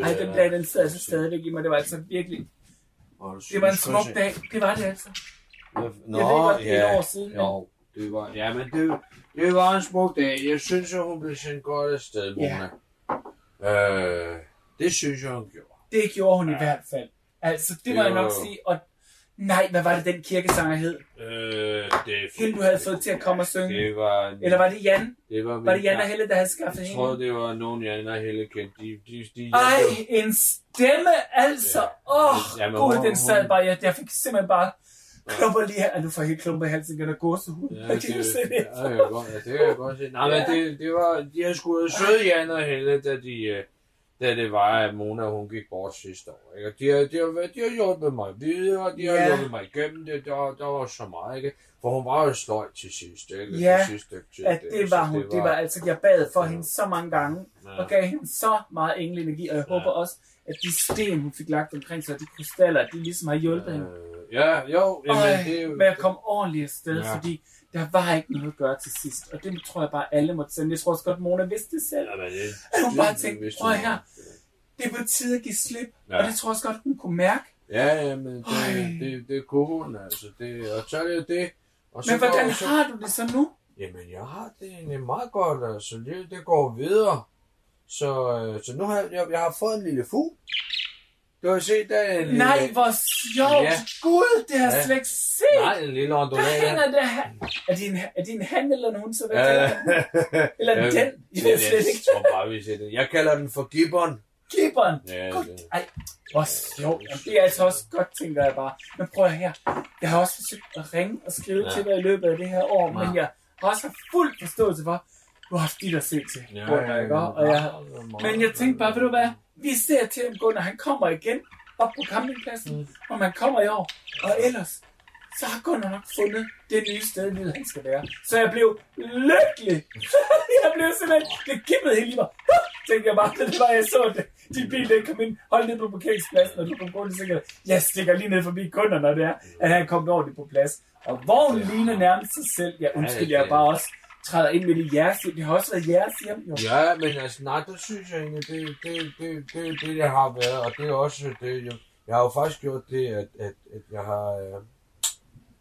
Speaker 8: Ej, den dag, den sidder altså stadigvæk i mig. Det var altså virkelig...
Speaker 11: Det
Speaker 8: var en smuk dag. Det var det altså.
Speaker 11: Nå,
Speaker 8: Jeg ved godt, det er et år siden,
Speaker 11: Jo, det var, ja, men det, det var en smuk dag. Jeg synes, at hun blev sendt godt afsted, Mona. Øh, det synes jeg, hun gjorde.
Speaker 8: Det gjorde hun i hvert fald. Altså, det må
Speaker 11: Det
Speaker 8: jeg nok sige. Og nej, hvad var det, den kirkesanger hed?
Speaker 11: Øh, det,
Speaker 8: Hende, du havde fået til at komme og synge.
Speaker 11: det var...
Speaker 8: Eller var det Jan?
Speaker 11: Det var,
Speaker 8: Var det Jan og Helle, der havde skaffet
Speaker 11: Jeg
Speaker 8: hende?
Speaker 11: tror, det var nogen, Jan og Helle kendte. De, de, de,
Speaker 8: Ej, en stemme altså. Åh, oh,
Speaker 11: Ja, men
Speaker 8: gud,
Speaker 11: hun-
Speaker 8: den sad
Speaker 11: hun-
Speaker 8: bare. Jeg, jeg fik simpelthen bare klumper lige her. Nu får jeg helt klumper i halsen igen og gåsehud.
Speaker 11: Ja,
Speaker 8: Ja,
Speaker 11: det,
Speaker 8: kan du se det?
Speaker 11: ja, det, kan jeg godt, ja, det kan jeg godt se. Nej, men
Speaker 8: Ja.
Speaker 11: det, det var, de har sgu søde, Jan og Helle, da, de, øh, da det var, at Mona hun gik bort sidste år. Ikke? Og De, har, de, har, de har hjulpet mig videre, de har
Speaker 8: Ja.
Speaker 11: hjulpet mig igennem det. Der, der var så meget, ikke? For hun var jo sløj til sidst, ikke?
Speaker 8: Ja,
Speaker 11: til sidste tid,
Speaker 8: at
Speaker 11: der.
Speaker 8: det
Speaker 11: Så
Speaker 8: var hun. Det var altså, jeg bad for hende så mange gange,
Speaker 11: Ja.
Speaker 8: og gav hende så meget engleenergi, og jeg håber også, at de sten, hun fik lagt omkring sig, de krystaller, de ligesom har hjulpet hende.
Speaker 11: Ja, jo, jamen,
Speaker 8: Øj,
Speaker 11: det er jo...
Speaker 8: med at komme ordentligt afsted,
Speaker 11: Ja.
Speaker 8: ja. fordi der var ikke noget at gøre til sidst. Og det tror jeg bare, alle måtte sende. Jeg tror også godt, Mona vidste det selv.
Speaker 11: Jamen, det,
Speaker 8: At hun bare
Speaker 11: det
Speaker 8: tænkte, prøv her, det er på tide at give slip.
Speaker 11: Ja.
Speaker 8: Ja. Og det tror jeg også godt, hun kunne mærke.
Speaker 11: Ja, ja, men det,
Speaker 8: Øj.
Speaker 11: det, det kunne hun, altså. Det, og så er det det. Og så
Speaker 8: Men hvordan
Speaker 11: går, så,
Speaker 8: har du det så nu?
Speaker 11: Jamen, jeg har det egentlig meget godt, altså. Det, det går videre. Så, øh, så nu har jeg, jeg, har fået en lille fugl. Du har set, der er en lille...
Speaker 8: Nej, hvor sjovt.
Speaker 11: Ja.
Speaker 8: Gud, det har jeg
Speaker 11: Ja.
Speaker 8: slet ikke set.
Speaker 11: Nej, en lille
Speaker 8: Der
Speaker 11: undulater.
Speaker 8: hænger der. Er det en, er det en han eller en hund, så hvad
Speaker 11: Ja.
Speaker 8: Eller
Speaker 11: Ja,
Speaker 8: den? Jeg ved slet ikke.
Speaker 11: Jeg tror bare, vi ser det. Jeg kalder den for gibbon.
Speaker 8: Gibberen.
Speaker 11: Ja,
Speaker 8: Gud,
Speaker 11: det,
Speaker 8: ej, hvor sjovt. Jamen, det er altså også godt, tænker jeg bare. Men prøv her. Jeg har også forsøgt at ringe og skrive
Speaker 11: Ja.
Speaker 8: til dig i løbet af det her år,
Speaker 11: Ja.
Speaker 8: men jeg har også fuld forståelse for, du har haft dit at se til.
Speaker 11: Ja,
Speaker 8: Gunnar,
Speaker 11: ja,
Speaker 8: ikke? Og jeg, men jeg tænkte bare, ved du hvad? Vi ser til, om Gunnar han kommer igen op på campingpladsen,
Speaker 11: Mm.
Speaker 8: og man kommer i år. Og ellers, så har Gunnar nok fundet det nye sted livet, han skal være. Så jeg blev lykkelig. jeg blev simpelthen, det kippede helt i mig. tænkte jeg bare, det var, jeg så det. Din bil, den kom ind, hold ned på parkeringspladsen, og du kom så tænkte jeg, jeg stikker lige ned forbi kunder, når det er, at han kom ordentligt på plads. Og vognen ligner nærmest sig selv. Ja, undskyld, jeg bare også træder ind midt i jeres hjem. Det har også været jeres hjem, jo.
Speaker 11: Ja, men altså, nej, det synes jeg egentlig, det, det, det, det, det, det, har været, og det er også det, jeg, jeg har jo faktisk gjort det, at, at, at jeg har, øh,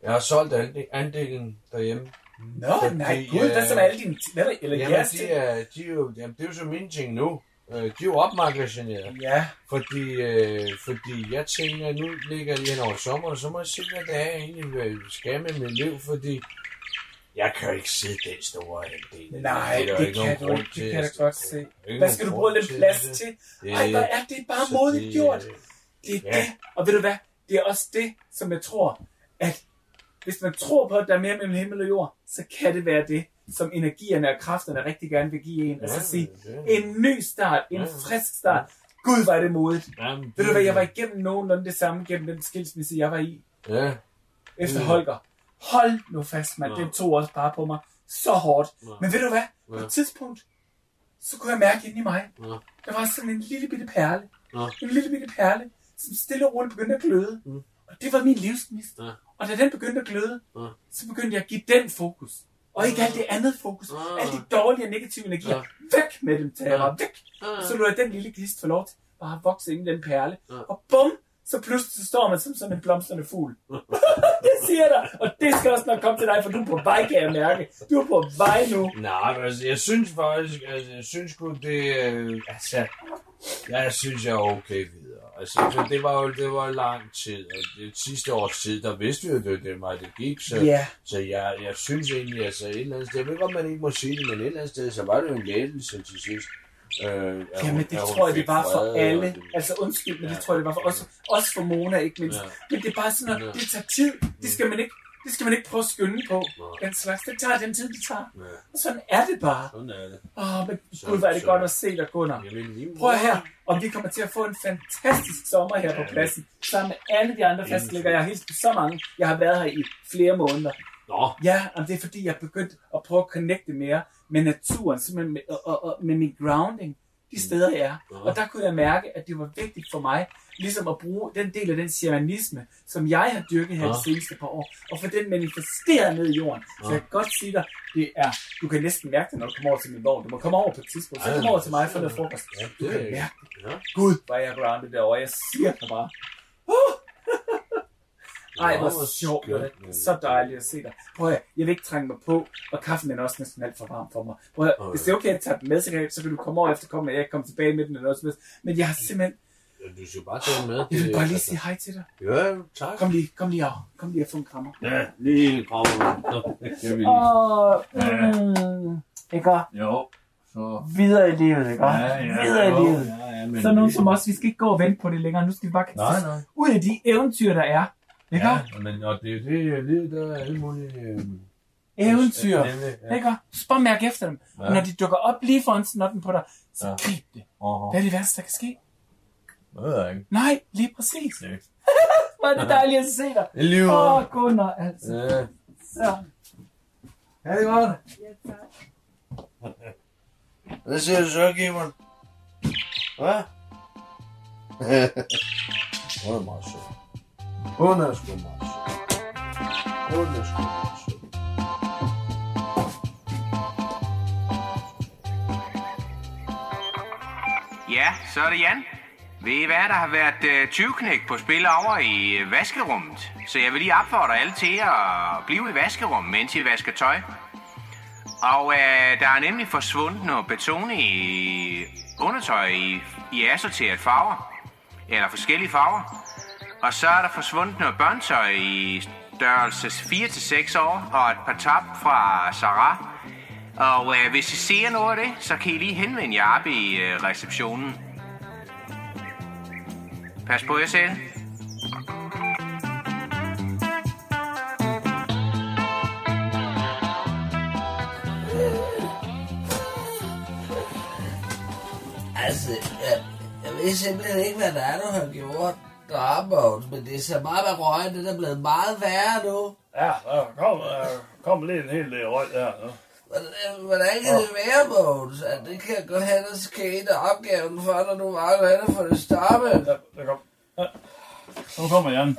Speaker 11: jeg har solgt ande- andelen derhjemme.
Speaker 8: Nå, nej, gud, hvad så med alle dine? Hvad er det? Eller
Speaker 11: jamen,
Speaker 8: jeres
Speaker 11: de
Speaker 8: ting?
Speaker 11: er, de er jo, jamen, det er jo så mine ting nu. Øh, de er jo opmagasineret.
Speaker 8: Ja.
Speaker 11: Fordi, øh, fordi jeg tænker, nu ligger jeg hen over sommeren, så må jeg se, hvad det er, jeg egentlig vil- skal med mit liv, fordi jeg kan jo ikke sidde den store andel.
Speaker 8: Nej, det
Speaker 11: ikke
Speaker 8: kan du ikke.
Speaker 11: til.
Speaker 8: Det kan jeg godt se. Hvad skal du bruge lidt plads
Speaker 11: det.
Speaker 8: til?
Speaker 11: Det-
Speaker 8: Ej, hvor er det bare modigt
Speaker 11: det-
Speaker 8: gjort. Det er
Speaker 11: Ja.
Speaker 8: det. Og ved du hvad? Det er også det, som jeg tror, at hvis man tror på, at der er mere mellem himmel og jord, så kan det være det, som energierne og kræfterne rigtig gerne vil give en. Altså
Speaker 11: Ja,
Speaker 8: sige,
Speaker 11: det-
Speaker 8: en ny start, en
Speaker 11: Ja.
Speaker 8: frisk start. Gud, var det modigt.
Speaker 11: Jamen,
Speaker 8: Ved du hvad, jeg var igennem nogenlunde det samme gennem den skilsmisse, jeg var i.
Speaker 11: Ja.
Speaker 8: Efter
Speaker 11: Mm.
Speaker 8: Holger. Hold nu fast, mand.
Speaker 11: Ja.
Speaker 8: Det tog også bare på mig så hårdt.
Speaker 11: Ja.
Speaker 8: Men ved du hvad? På et tidspunkt, så kunne jeg mærke inde i mig,
Speaker 11: Ja.
Speaker 8: der var sådan en lille bitte perle.
Speaker 11: Ja.
Speaker 8: En lille bitte perle, som stille og roligt begyndte at gløde.
Speaker 11: Mm.
Speaker 8: Og det var min livsgnist.
Speaker 11: Ja.
Speaker 8: Og da den begyndte at gløde,
Speaker 11: Ja.
Speaker 8: så begyndte jeg at give den fokus. Og ikke alt det andet fokus.
Speaker 11: Ja.
Speaker 8: Alle de dårlige og negative energier.
Speaker 11: Ja.
Speaker 8: Væk med dem, tager
Speaker 11: Ja.
Speaker 8: væk.
Speaker 11: Ja.
Speaker 8: Så lå jeg den lille gnist få lov til bare at vokse ind i den perle.
Speaker 11: Ja.
Speaker 8: Og bum, så pludselig står man som sådan en blomstrende fugl. det siger dig. Og det skal også nok komme til dig, for du er på vej, kan jeg mærke. Du er på vej nu.
Speaker 11: Nej, men altså, jeg synes faktisk, altså, jeg synes sgu, det, øh, altså, jeg synes, jeg er okay videre. Altså, så det var jo det var lang tid, og det sidste års tid, der vidste vi jo, det, det var det gik, så,
Speaker 8: Ja.
Speaker 11: så jeg, jeg synes egentlig, altså et eller andet sted, jeg ved godt, man ikke må sige det, men et eller andet sted, så var det jo en lettelse til sidst. Øh,
Speaker 8: Jamen, det
Speaker 11: hun
Speaker 8: tror jeg, det var for
Speaker 11: og
Speaker 8: alle.
Speaker 11: det-
Speaker 8: Altså, undskyld, men det tror jeg, det var for os. Også for Mona, ikke mindst.
Speaker 11: Ja.
Speaker 8: Men det er bare sådan,
Speaker 11: Ja.
Speaker 8: at det tager tid. Det skal man ikke, det skal man ikke prøve at skynde på. Den slags, det tager den tid, det tager. Og sådan er det bare.
Speaker 11: Sådan er det.
Speaker 8: Åh, men
Speaker 11: Så-
Speaker 8: gud, hvor er det
Speaker 11: så-
Speaker 8: godt at se dig, Gunnar.
Speaker 11: Jamen,
Speaker 8: Prøv her, om vi kommer til at få en fantastisk sommer her på pladsen, sammen med alle de andre fastlægger. Jeg har hilst så mange. Jeg har været her i flere måneder.
Speaker 11: Nå.
Speaker 8: Ja, og det er fordi, jeg er begyndt at prøve at connecte mere med naturen, simpelthen med, og, og, og med min grounding, de steder jeg er. Og der kunne jeg mærke, at det var vigtigt for mig, ligesom at bruge den del af den shamanisme, som jeg har dyrket her de seneste par år, og få den manifesteret ned i jorden. Så
Speaker 11: Ja.
Speaker 8: jeg kan godt sige dig, det er, du kan næsten mærke det, når du kommer over til min vogn. Du må komme over på et tidspunkt, så kom over til mig få noget frokost. Du
Speaker 11: det
Speaker 8: kan mærke
Speaker 11: Ja.
Speaker 8: det. Gud, er jeg grounded derovre. Jeg siger det bare. Uh! Ej,
Speaker 11: Nå,
Speaker 8: hvor sjovt. det Så dejligt at se dig. Prøv at, jeg vil ikke trænge mig på, og kaffen er også næsten alt for varm for mig. Prøv at,
Speaker 11: Okay.
Speaker 8: hvis det er okay at tage den med, så kan, så kan du komme over efter komme, jeg kan komme tilbage med den eller noget som helst. Men jeg har simpelthen,
Speaker 11: Du skal bare tage med.
Speaker 8: jeg vil bare lige
Speaker 11: altså-
Speaker 8: sige hej til dig.
Speaker 11: Ja, tak.
Speaker 8: Kom lige, kom lige over. Kom lige og få en krammer.
Speaker 2: Ja, lige krammer. Vil lige.
Speaker 8: Åh, mm, ikke også?
Speaker 2: Jo, så...
Speaker 8: Videre i livet, ikke?
Speaker 2: Ja, ja,
Speaker 8: Videre i livet.
Speaker 2: ja, ja, men
Speaker 8: så nogen
Speaker 2: vi-
Speaker 8: som os, vi skal ikke gå og vente på det længere. Nu skal vi bare kaste
Speaker 11: Nej, nej.
Speaker 8: ud af de eventyr, der er. Ikke
Speaker 11: Ja, men og det er det, jeg ved, der er alle mulige... Øh,
Speaker 8: Eventyr.
Speaker 11: Ja.
Speaker 8: Ikke? Så bare mærk efter dem. Og
Speaker 11: Ja.
Speaker 8: når de dukker op lige foran snotten på dig, så
Speaker 11: Ja.
Speaker 8: grib det.
Speaker 11: Aha.
Speaker 8: Hvad er det værste, der kan ske?
Speaker 11: Det ved jeg ikke.
Speaker 8: Nej, lige præcis.
Speaker 11: Ja.
Speaker 8: Hvor er det dejligt at se dig.
Speaker 11: Lige
Speaker 8: Åh, oh, Gunnar, altså.
Speaker 11: Ja.
Speaker 8: Så.
Speaker 11: Ja, det godt. Hvad siger du så, Kimon? Hvad? Hun er meget sød. Hun er sgu meget sød. Hun.
Speaker 1: Ja, så er det Jan. Ved I hvad, der har været øh, 20-knæk på spil over i øh, vaskerummet. Så jeg vil lige opfordre alle til at blive i vaskerummet, mens I vasker tøj. Og øh, der er nemlig forsvundet noget beton i undertøj i, i assorteret farver. Eller forskellige farver. Og så er der forsvundet noget i størrelse 4-6 år og et par tab fra Sarah. Og øh, hvis I ser noget af det, så kan I lige henvende jer op i øh, receptionen. Pas på jer selv.
Speaker 13: Altså, jeg, jeg ved simpelthen ikke, hvad der er, du har gjort der, Mogens, men det ser meget med røgen, det er blevet meget værre nu.
Speaker 2: Ja, der kom, der kom lige en hel del røg der. nu.
Speaker 13: Hvordan, kan det være, Mogens, at det kan gå hen og ske der opgaven for, når du bare går hen og får det stoppet?
Speaker 2: Der kom. Ja. Nu kommer Jan.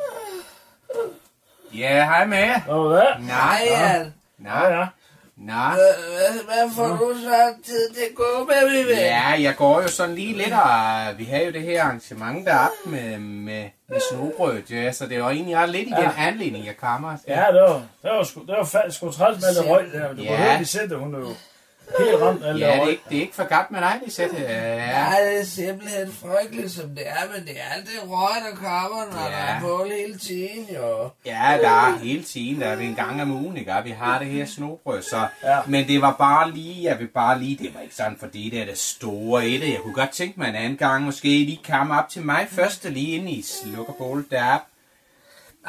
Speaker 1: Ja, hej med jer.
Speaker 2: Hvad?
Speaker 13: Nej, Jan.
Speaker 1: Nej,
Speaker 2: ja.
Speaker 1: Nej.
Speaker 13: Hvad, får du så tid til at gå med, min ven?
Speaker 1: Ja, jeg går jo sådan lige lidt, og vi har jo det her arrangement deroppe med, med, med snobrød, ja, så det var egentlig også lidt i den
Speaker 2: Ja.
Speaker 1: anledning, jeg kommer.
Speaker 2: Ja, det var, det var, sgu, det var fandme sgu træls med det røg der. men Du
Speaker 1: Ja.
Speaker 2: kunne høre, de sætte, hun jo helt ramt alt
Speaker 1: Ja,
Speaker 2: det
Speaker 1: er, ikke, det er ikke for godt med dig, det sætte. Ja.
Speaker 13: Ja, det er simpelthen frygteligt, som det er, men det er alt det røg, der kommer, når
Speaker 1: Ja.
Speaker 13: der er bål hele tiden, jo.
Speaker 1: Ja, der er hele tiden, der er det en gang om ugen, ikke? Og vi har det her snobrød, så...
Speaker 2: Ja.
Speaker 1: Men det var bare lige, jeg vil bare lige, det var ikke sådan, fordi det er det store i det. Jeg kunne godt tænke mig en anden gang, måske lige komme op til mig først, lige ind i slukkerbålet deroppe.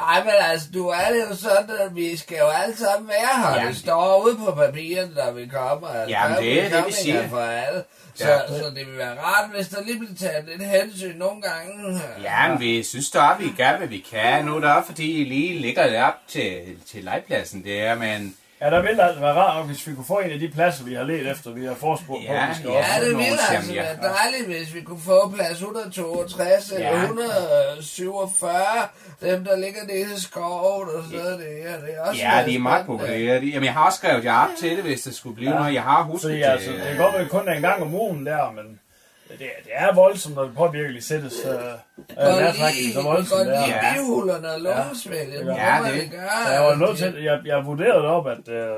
Speaker 13: Nej, men altså, du er det jo sådan, at vi skal jo alle sammen være her.
Speaker 1: Ja.
Speaker 13: Det står ude på papiret, når vi kommer. Altså,
Speaker 1: Jamen,
Speaker 13: der
Speaker 1: det er det, vi siger.
Speaker 13: For alle. Så,
Speaker 1: Ja.
Speaker 13: så det vil være rart, hvis der lige bliver taget lidt hensyn nogle gange.
Speaker 1: Ja, men vi synes da, vi gør, hvad vi kan. Nu er også, fordi I lige ligger det op til, til legepladsen der, men...
Speaker 2: Ja, der ville altså være rart, hvis vi kunne få en af de pladser, vi har let efter, vi har forspurgt på.
Speaker 1: Ja,
Speaker 2: vi skal
Speaker 1: ja,
Speaker 13: Ja, det ville altså være dejligt, hvis vi kunne få plads 162 eller
Speaker 1: Ja.
Speaker 13: 147. Dem, der ligger nede i skoven og sådan noget. Det er, det er også
Speaker 1: Ja, de er meget populære. Jamen, jeg har skrevet jer op til det, hvis det skulle blive ja. noget. Jeg har husket
Speaker 2: Så ja, altså, det kan godt være kun en gang om ugen der, men det, er- det er voldsomt, når det påvirkeligt sættes øh, øh, nærtrækning så voldsomt der.
Speaker 13: lige i bihullerne og lungesvælget.
Speaker 2: Ja,
Speaker 1: Ja, det-
Speaker 13: det gøre.
Speaker 2: Så jeg var nødt til, jeg, jeg vurderede op, at øh,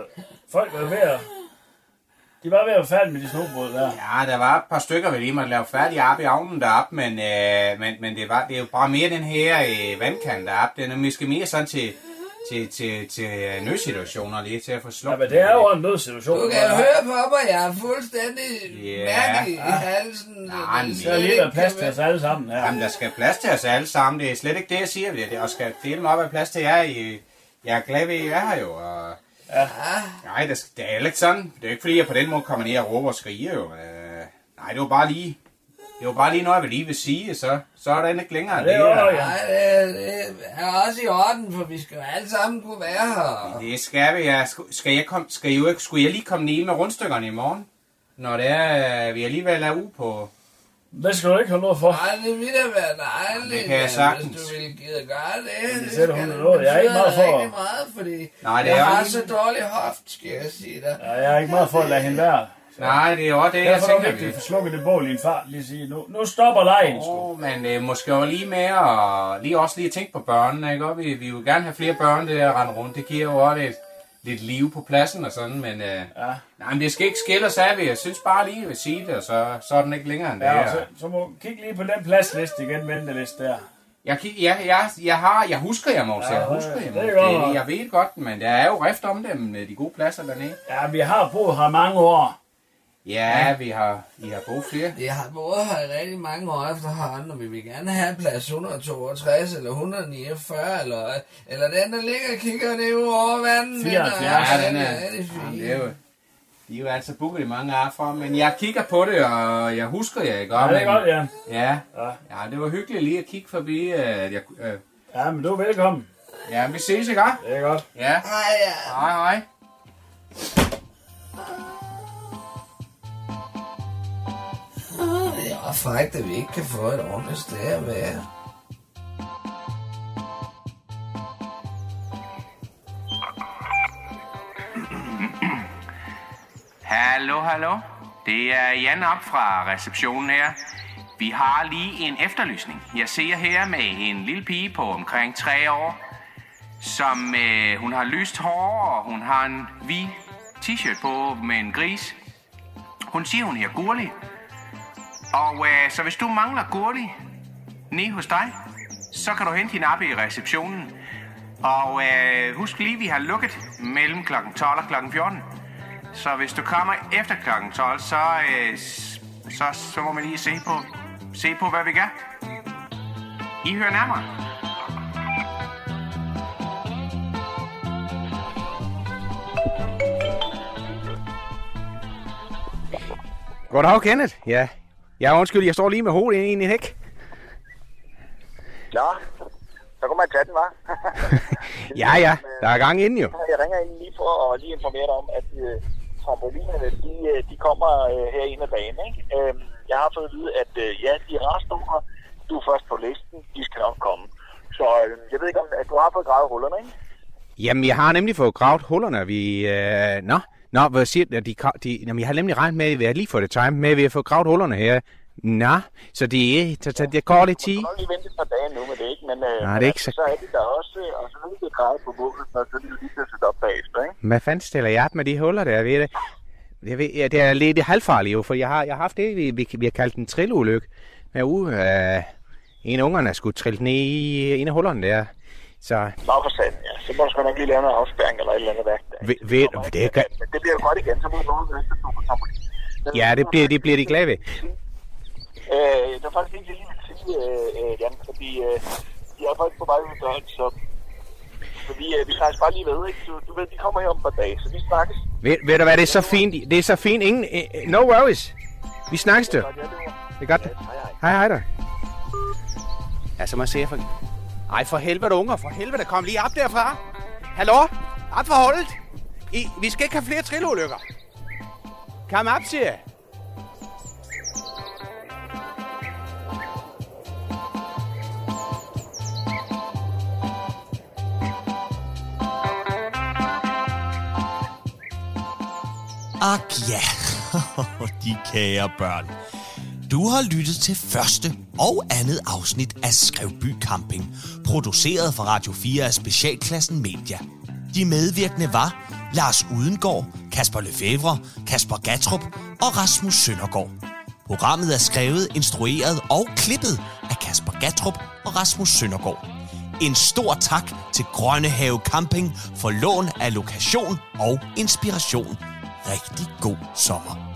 Speaker 2: folk var ved at, De var ved at være færdige med de snobrød der.
Speaker 1: Ja, der var et par stykker, vi lige måtte lave færdig op i ovnen deroppe, men, øh, men, men det, var, det er jo bare mere den her øh, vandkant deroppe. Den er måske mere sådan til, til, til, til øh, nødsituationer lige til at få slået.
Speaker 2: Ja, men det er jo en nødsituation.
Speaker 13: Du kan høre på mig, jeg er fuldstændig
Speaker 1: Ja.
Speaker 13: mærkelig i halsen.
Speaker 1: Nej,
Speaker 2: Der er lige plads til os alle sammen her.
Speaker 1: Jamen, der skal plads til os alle sammen. Det er slet ikke det, jeg siger. Det er, og skal dele mig op af plads til jer. I, jeg er glad ved, at I er her jo. Og,
Speaker 2: ja.
Speaker 1: Nej, det, det er ikke sådan. Det er ikke fordi, jeg på den måde kommer ned og råber og skriger jo. Øh, nej, det var bare lige... Det var bare lige noget, jeg vil lige vil sige, så, så er der ikke længere
Speaker 13: Det
Speaker 1: det.
Speaker 13: er,
Speaker 1: her.
Speaker 13: Nej, det, det er også i orden, for vi skal jo alle sammen kunne være her.
Speaker 1: Det skal vi. Jeg, skal jeg kom, skal jo ikke, skulle jeg lige komme ned med rundstykkerne i morgen? Når det er, øh, vi alligevel er ude på...
Speaker 2: Det skal du ikke have noget for.
Speaker 13: Nej, det ville da være dejligt,
Speaker 1: Det kan jeg
Speaker 13: ja,
Speaker 1: sagtens.
Speaker 13: hvis du ville gide gøre det.
Speaker 2: Det sætter hun noget. Jeg er ikke meget for-
Speaker 13: rigtig meget, fordi
Speaker 1: Nej, det
Speaker 13: jeg
Speaker 1: er jo
Speaker 13: har
Speaker 1: ikke-
Speaker 13: så dårlig hoft, skal jeg sige dig.
Speaker 2: Ja, jeg er ikke meget for at lade hende være.
Speaker 1: Nej, det er også det, jeg
Speaker 2: Derfor er det
Speaker 1: tænker,
Speaker 2: at slukket det bål i en fart. Lige sige, nu, nu stopper lejen.
Speaker 1: Oh, men øh, måske jo lige med og lige også lige tænke på børnene, ikke? Og vi, vi vil gerne have flere børn, det der rende rundt. Det giver jo også lidt, lidt liv på pladsen og sådan, men, øh,
Speaker 2: ja.
Speaker 1: nej, men det skal ikke skille os af, jeg synes bare lige, jeg vil sige det, og så, så er den ikke længere end det
Speaker 2: Ja,
Speaker 1: her.
Speaker 2: og så, så må kig lige på den pladsliste igen, venteliste der.
Speaker 1: Jeg, kig, jeg, jeg, jeg, har, jeg husker jer, Mås.
Speaker 2: Ja,
Speaker 1: Jeg husker
Speaker 2: det-
Speaker 1: jer,
Speaker 2: det er
Speaker 1: Mås.
Speaker 2: nok.
Speaker 1: det, Jeg ved godt, men der er jo rift om dem, med de gode pladser dernede.
Speaker 2: Ja, vi har boet her mange år.
Speaker 1: Ja, vi har, I har boet flere.
Speaker 13: Jeg har boet her i rigtig mange år efterhånden, og vi vil gerne have plads 162 eller 149, eller, eller den, der ligger og kigger ned over vandet.
Speaker 1: 74. Ja, den er,
Speaker 13: Ja, det er
Speaker 1: jamen, det er jo, de er jo altså booket i mange år fra, men jeg kigger på det, og jeg husker jer, ikke?
Speaker 2: Ja, det er godt, ja.
Speaker 1: Ja. ja, det var hyggeligt lige at kigge forbi. øh, At jeg, øh,
Speaker 2: Ja, men du er velkommen.
Speaker 1: ja, vi ses, ikke?
Speaker 2: Det er godt.
Speaker 1: Ja.
Speaker 13: Hej, ja.
Speaker 1: Hej, hej.
Speaker 13: Det er frækt, at vi ikke kan få et ordentligt sted at være.
Speaker 18: Hallo, hallo. Det er Jan op fra receptionen her. Vi har lige en efterlysning. Jeg ser her med en lille pige på omkring tre år, som øh, hun har lyst hår, og hun har en hvid t-shirt på med en gris. Hun siger, hun er gurlig, og øh, så hvis du mangler Gurli nede hos dig, så kan du hente din app i receptionen. Og øh, husk lige, vi har lukket mellem kl. 12 og kl. 14. Så hvis du kommer efter kl. 12, så, øh, så, så må man lige se på, se på, hvad vi gør. I hører nærmere.
Speaker 1: Goddag, Kenneth. Ja. Ja, undskyld, jeg står lige med hovedet inde i en hæk.
Speaker 6: Nå, så kan man tage den, var.
Speaker 1: Ja, ja, der er gang inden jo.
Speaker 6: Jeg ringer ind lige for at lige informere dig om, at øh, trampolinerne, de, øh, de kommer øh, her ind ad banen. Ikke? Øh, jeg har fået at vide, at øh, ja, de er restnumre. Du er først på listen. De skal nok komme. Så øh, jeg ved ikke, om at du har fået gravet hullerne, ikke?
Speaker 1: Jamen, jeg har nemlig fået gravet hullerne. Vi, øh, nå, nå, hvad siger? De, gra- de, jamen, jeg har nemlig regnet med, at vi har lige fået det time med, at vi har fået gravet hullerne her. Nå, så det, er- så, så det går lidt tid.
Speaker 6: Nok lige vente et par dage nu med det, ikke? Men, øh,
Speaker 1: Nej,
Speaker 6: men
Speaker 1: det er ikke så-
Speaker 6: så er de der også, øh, og så vil det gravet på målet, og så er de jo lige sætte op bagefter, ikke?
Speaker 1: Hvad fanden stiller jeg op med de huller der? Ved det? Jeg ved, ja, det er lidt halvfarligt jo, for jeg har, jeg har haft det, vi, vi, vi har kaldt en trillulykke. Med ude, øh, en af ungerne skulle trille ned i en af hullerne der. Så
Speaker 6: Nå, for satan, ja. Så må du sgu nok lige lave noget afspæring eller et eller andet værk.
Speaker 1: ved, ved, det kan,
Speaker 6: Men det bliver jo godt igen, så må du næste to på trampolin.
Speaker 1: ja, det bliver, det bliver de glade ved.
Speaker 6: Øh, det var faktisk ikke det, jeg lige ville sige, øh, øh, Jan, fordi øh, de er faktisk på vej ud døren, så, så vi, øh, vi snakkes bare lige ved, ikke? Du, du ved, de kommer her om et par dage, så vi snakkes.
Speaker 1: Ved, ved du hvad, det er så fint. Det er så fint. Ingen, eh, eh, no worries. Vi snakkes du. Det er godt. Hej, hej da. Ja, så må jeg se for... Ej, for helvede, unger. For helvede, kom lige op derfra. Hallo? Op for holdet. I, vi skal ikke have flere trillulykker. Kom op, siger jeg.
Speaker 3: Ak ja, de kære børn. Du har lyttet til første og andet afsnit af Skrevby Camping, produceret for Radio 4 af Specialklassen Media. De medvirkende var Lars Udengård, Kasper Lefevre, Kasper Gatrup og Rasmus Søndergaard. Programmet er skrevet, instrueret og klippet af Kasper Gatrup og Rasmus Søndergaard. En stor tak til Grønnehave Camping for lån af lokation og inspiration. Rigtig god sommer.